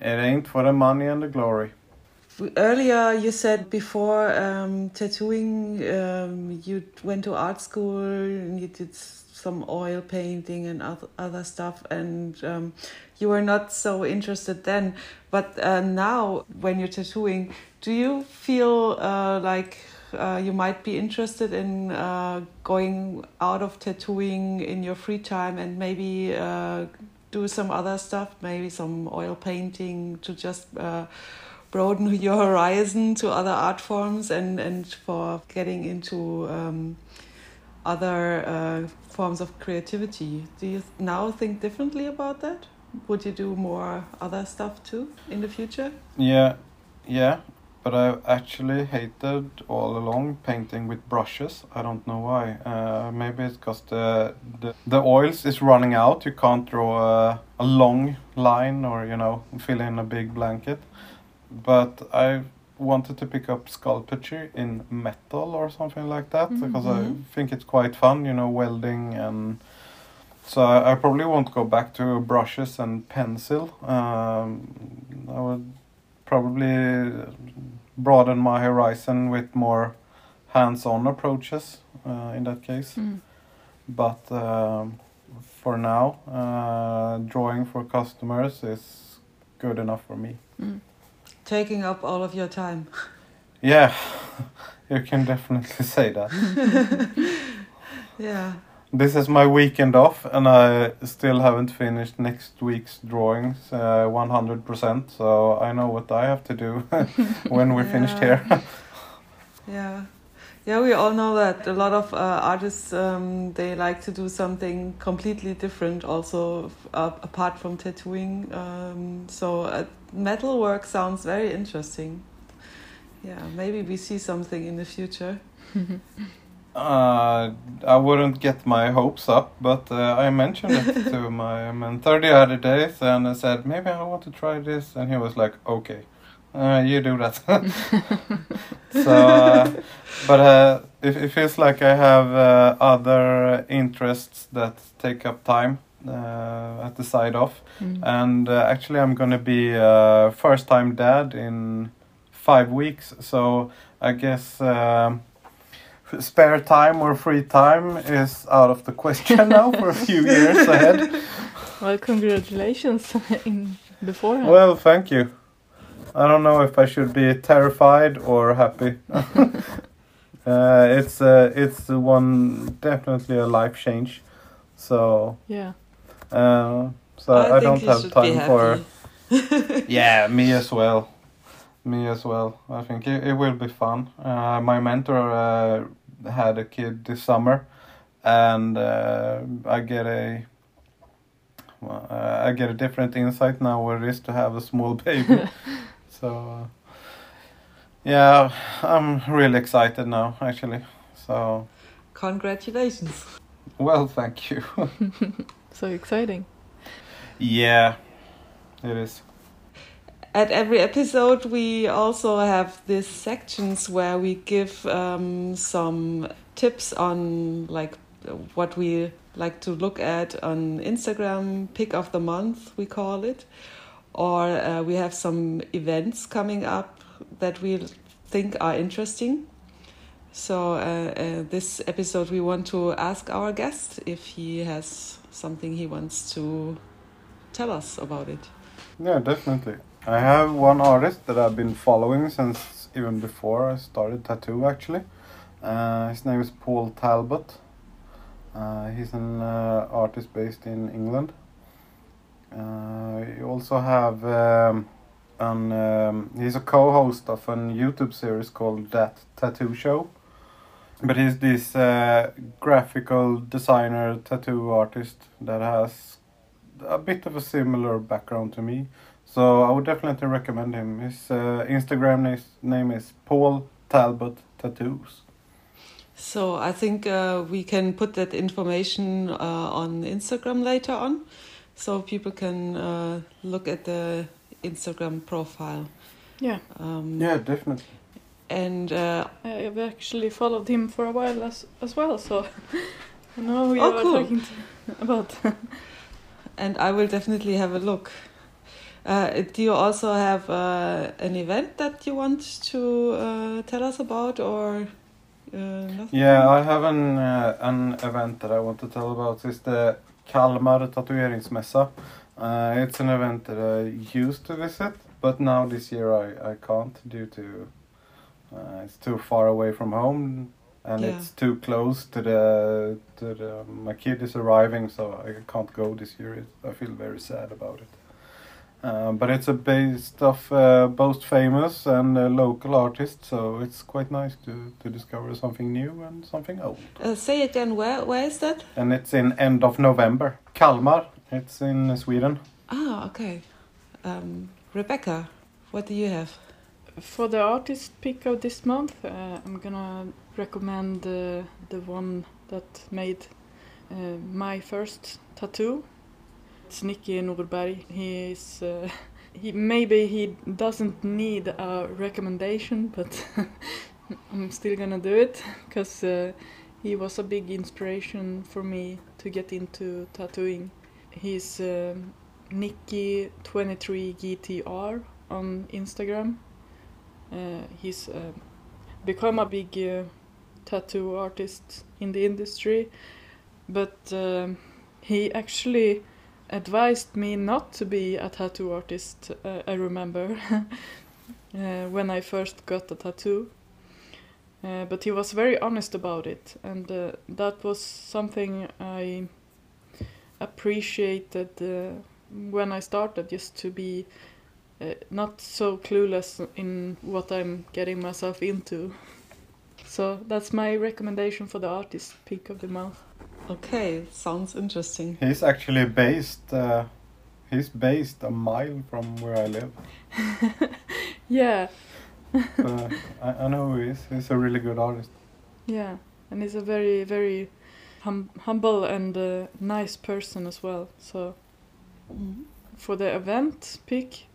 S3: it ain't for the money and the glory.
S2: Earlier, you said before um, tattooing, um, you went to art school and you did some oil painting and other, other stuff, and um, you were not so interested then. But uh, now, when you're tattooing, do you feel uh, like uh, you might be interested in uh, going out of tattooing in your free time and maybe uh, do some other stuff, maybe some oil painting to just uh, broaden your horizon to other art forms and, and for getting into um, other uh, forms of creativity. Do you now think differently about that? Would you do more other stuff too in the future?
S3: Yeah, yeah, but I've actually hated all along painting with brushes. I don't know why. Uh, maybe it's because the, the the oils is running out. You can't draw a, a long line or you know fill in a big blanket. But I wanted to pick up sculpture in metal or something like that because I
S2: Mhm.
S3: think it's quite fun. You know, welding and. So I, I probably won't go back to brushes and pencil. Um, I would probably broaden my horizon with more hands-on approaches uh, in that case.
S1: Mm.
S3: But um, for now, uh, drawing for customers is good enough for me.
S1: Mm.
S2: Taking up all of your time.
S3: Yeah, you can definitely say that.
S2: Yeah.
S3: This is my weekend off, and I still haven't finished next week's drawings uh, 100%. So I know what I have to do when we're finished here.
S2: Yeah. Yeah, we all know that a lot of uh, artists um, they like to do something completely different, also uh, apart from tattooing. Um, so uh, metal work sounds very interesting. Yeah, maybe we see something in the future.
S3: Uh, I wouldn't get my hopes up, but uh, I mentioned it to my mentor the other days, and I said maybe I want to try this, and he was like, "Okay, uh, you do that." so, uh, but uh, it, it feels like I have uh, other interests that take up time uh, at the side of,
S1: Mm.
S3: and uh, actually I'm gonna be a first-time dad in five weeks, so I guess. Um, spare time or free time is out of the question now for a few years ahead.
S1: Well, congratulations in beforehand.
S3: Well, thank you. I don't know if I should be terrified or happy. uh, it's uh, it's one definitely a life change. So
S1: yeah.
S3: uh, so I,
S2: think
S3: don't have time for yeah me as well. Me as well. I think it, it will be fun. Uh, my mentor uh, had a kid this summer, and uh, I get a well, uh, I get a different insight now what it is to have a small baby. so uh, yeah, I'm really excited now actually. So
S2: Congratulations.
S3: well, thank you.
S1: So exciting.
S3: yeah, it is.
S2: At every episode, we also have these sections where we give um, some tips on like what we like to look at on Instagram, pick of the month, we call it, or uh, we have some events coming up that we think are interesting. So, uh, uh, this episode, we want to ask our guest if he has something he wants to tell us about it.
S3: Yeah, definitely. I have one artist that I've been following since even before I started tattoo. Actually, uh, his name is Paul Talbot. Uh, he's an uh, artist based in England. Uh, you also have um, an um, he's a co-host of a YouTube series called That Tattoo Show. But he's this uh, graphical designer tattoo artist that has a bit of a similar background to me. So I would definitely recommend him. His uh, Instagram is, name is Paul Talbot Tattoos.
S2: So I think uh, we can put that information uh, on Instagram later on, so people can uh, look at the Instagram profile.
S1: Yeah.
S2: Um,
S3: Yeah, definitely.
S2: And uh,
S1: I've actually followed him for a while as as well, so I know who you
S2: Oh,
S1: are
S2: cool.
S1: talking to about.
S2: and I will definitely have a look. Uh, do you also have uh, an event that you want to uh, tell us about, or uh.
S3: Yeah, I have an uh, an event that I want to tell about. It's the Kalmar Tatueringsmässa. Uh, it's an event that I used to visit, but now this year I, I can't due to uh, it's too far away from home and
S2: Yeah.
S3: it's too close to the to the my kid is arriving, so I can't go this year. It, I feel very sad about it. Uh, but it's a based of uh, both famous and uh, local artists, so it's quite nice to, to discover something new and something old.
S2: Uh, say again, where where is that?
S3: And it's in end of November. Kalmar, it's in Sweden.
S2: Ah, okay. Um, Rebecca, what do you have?
S1: For the artist pick of this month, uh, I'm gonna recommend uh, the one that made uh, my first tattoo. Nicky Norberg. He is uh, he maybe he doesn't need a recommendation, but I'm still gonna do it because uh, he was a big inspiration for me to get into tattooing. He's um, Nicky23GTR on Instagram. Uh, he's uh, become a big uh, tattoo artist in the industry, but um, he actually advised me not to be a tattoo artist. Uh, I remember uh, when I first got a tattoo. Uh, but he was very honest about it, and uh, that was something I appreciated uh, when I started, just to be uh, not so clueless in what I'm getting myself into. So that's my recommendation for the artist pick of the month.
S2: Okay, sounds interesting.
S3: He's actually based. Uh, he's based a mile from where I live.
S1: Yeah,
S3: So I, I know who he is. He's a really good artist.
S1: yeah. and he's a very very hum- humble and uh, nice person as well. So
S2: Mhm.
S1: for the event pick,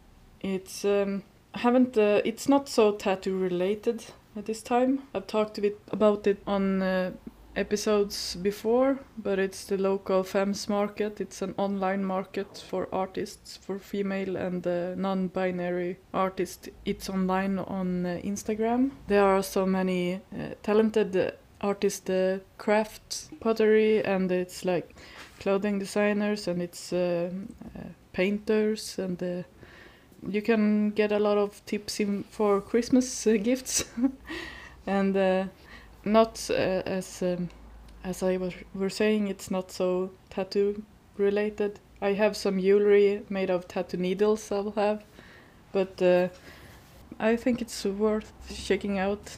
S1: it's um, I haven't uh, it's not so tattoo related at this time. I've talked a bit about it on uh, episodes before, but it's the local FEMS market. It's an online market for artists, for female and uh, non-binary artists. It's online on uh, Instagram. There are so many uh, talented artists, uh, craft pottery, and it's like clothing designers, and it's uh, uh, painters, and you can get a lot of tips in for Christmas gifts, and not uh, as um, as I was were saying, it's not so tattoo related. I have some jewelry made of tattoo needles. I'll have, but uh, I think it's worth checking out.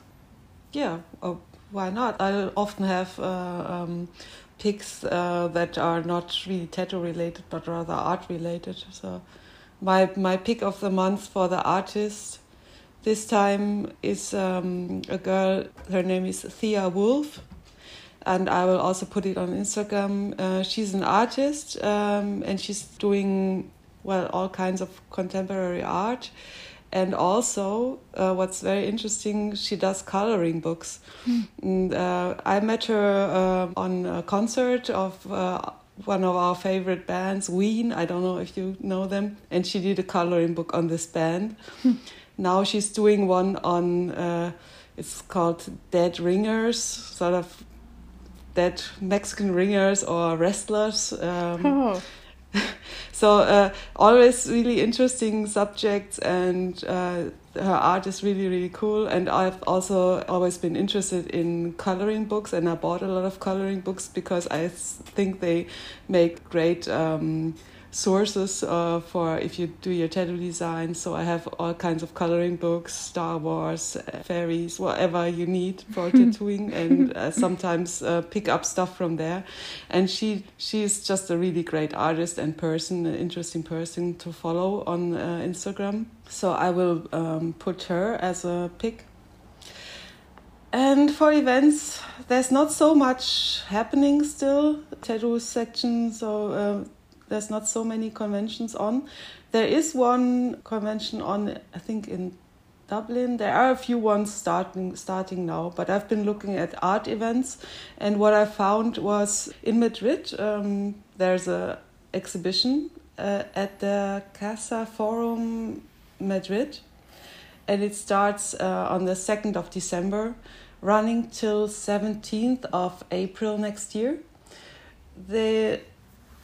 S2: Yeah, oh, why not? I often have uh, um, picks uh, that are not really tattoo related, but rather art related. So, my my pick of the month for the artist this time is um, a girl. Her name is Thea Wolf, and I will also put it on Instagram. Uh, she's an artist, um, and she's doing well all kinds of contemporary art. And also uh, what's very interesting she does coloring books. And uh, i met her uh, on a concert of uh, one of our favorite bands ween. I don't know if you know them. And she did a coloring book on this band now she's doing one on uh, it's called dead ringers sort of dead mexican ringers or wrestlers um,
S1: Oh,
S2: so uh, always really interesting subjects and uh, her art is really really cool. And i've also always been interested in coloring books and i bought a lot of coloring books because i think they make great um, sources uh, for if you do your tattoo design. So i have all kinds of coloring books star wars uh, fairies whatever you need for tattooing. And uh, sometimes uh, pick up stuff from there. And she she's just a really great artist and person an interesting person to follow on uh, instagram. So i will um, put her as a pick and for events there's not so much happening still. Tattoo section so uh, there's not so many conventions on there is one convention on i think in Dublin. There are a few ones starting starting now, but I've been looking at art events, and what I found was in Madrid. Um, there's a exhibition uh, at the CaixaForum Madrid, and it starts uh, on the second of December, running till seventeenth of April next year. The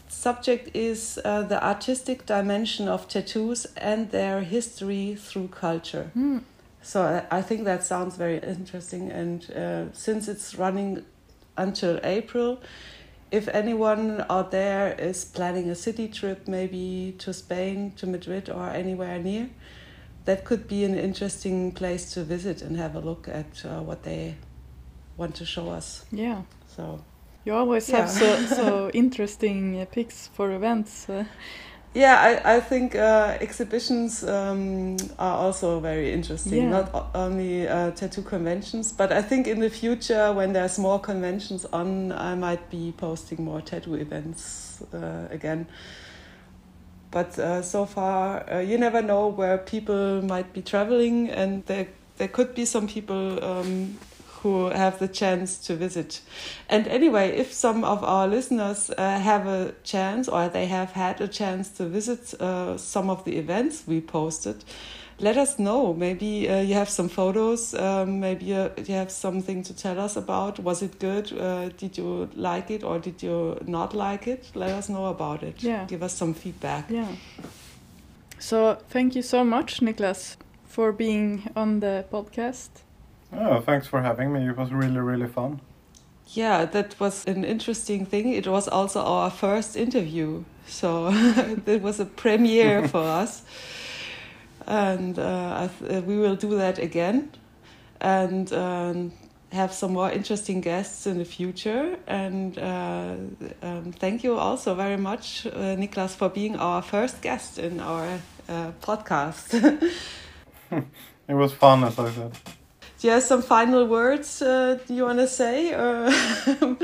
S2: subject is uh, the artistic dimension of tattoos and their history through culture.
S1: hmm.
S2: So I, I think that sounds very interesting. And uh, since it's running until April, if anyone out there is planning a city trip, maybe to Spain, to Madrid, or anywhere near, that could be an interesting place to visit and have a look at uh, what they want to show us.
S1: yeah.
S2: So
S1: You always have so so interesting uh, picks for events. Uh,
S2: Yeah, I, I think uh, exhibitions um, are also very interesting.
S1: Yeah.
S2: Not only uh, tattoo conventions, but I think in the future, when there's more conventions on, I might be posting more tattoo events uh, again. But uh, so far, uh, you never know where people might be traveling, and there there could be some people um, who have the chance to visit. And anyway, if some of our listeners uh, have a chance or they have had a chance to visit uh, some of the events we posted, let us know. Maybe uh, you have some photos, um, maybe you, you have something to tell us about. Was it good? Uh, did you like it or did you not like it? Let us know about it.
S1: Yeah.
S2: Give us some feedback.
S1: yeah. So thank you so much, Niklas, for being on the podcast.
S3: Oh, thanks for having me. It was really, really fun.
S2: Yeah, that was an interesting thing. It was also our first interview, so it was a premiere for us. And uh, I th- uh, we will do that again and um, have some more interesting guests in the future. And uh, um, thank you also very much, uh, Niklas, for being our first guest in our uh, podcast.
S3: It was fun, as I said.
S2: Do you have some final words uh, you want to say?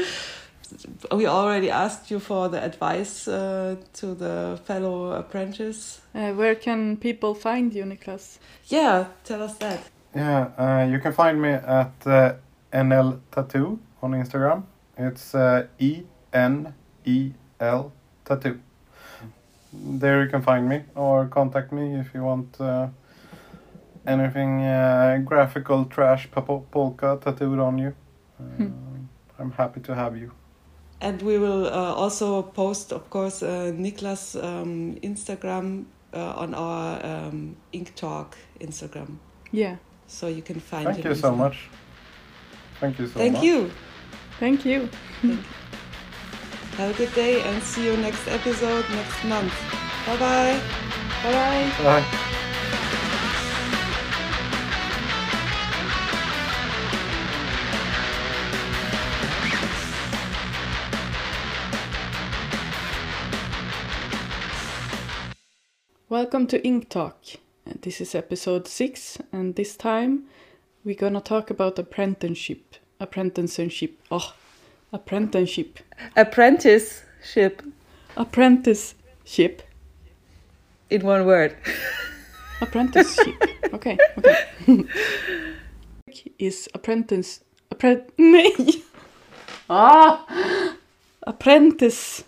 S2: Or we already asked you for the advice uh, to the fellow apprentice.
S1: Uh, where can people find you, Niklas?
S2: Yeah, tell us that.
S3: Yeah, uh, you can find me at uh, NL Tattoo on Instagram. It's uh, E N E L Tattoo. There you can find me or contact me if you want uh, anything uh, graphical trash pol- polka tattooed on you. Uh, I'm happy to have you.
S2: And we will uh, also post, of course, uh, Niklas' um, Instagram uh, on our um, Ink Talk Instagram.
S1: Yeah.
S2: So you can find it.
S3: Thank
S2: him.
S3: you so much. Thank you so.
S2: Thank
S3: much.
S2: you.
S1: Thank you.
S2: Have a good day and see you next episode next month. Bye bye.
S1: Bye bye.
S3: Bye.
S1: Welcome to Ink Talk. Uh, This is episode six, and this time we're gonna talk about apprenticeship. Apprenticeship. Oh, apprenticeship.
S2: Apprenticeship
S1: Apprenticeship.
S2: in one word.
S1: Apprenticeship. okay. Okay. is apprentice. Appre- Nej. Ah. Apprentice.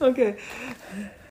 S2: Okay.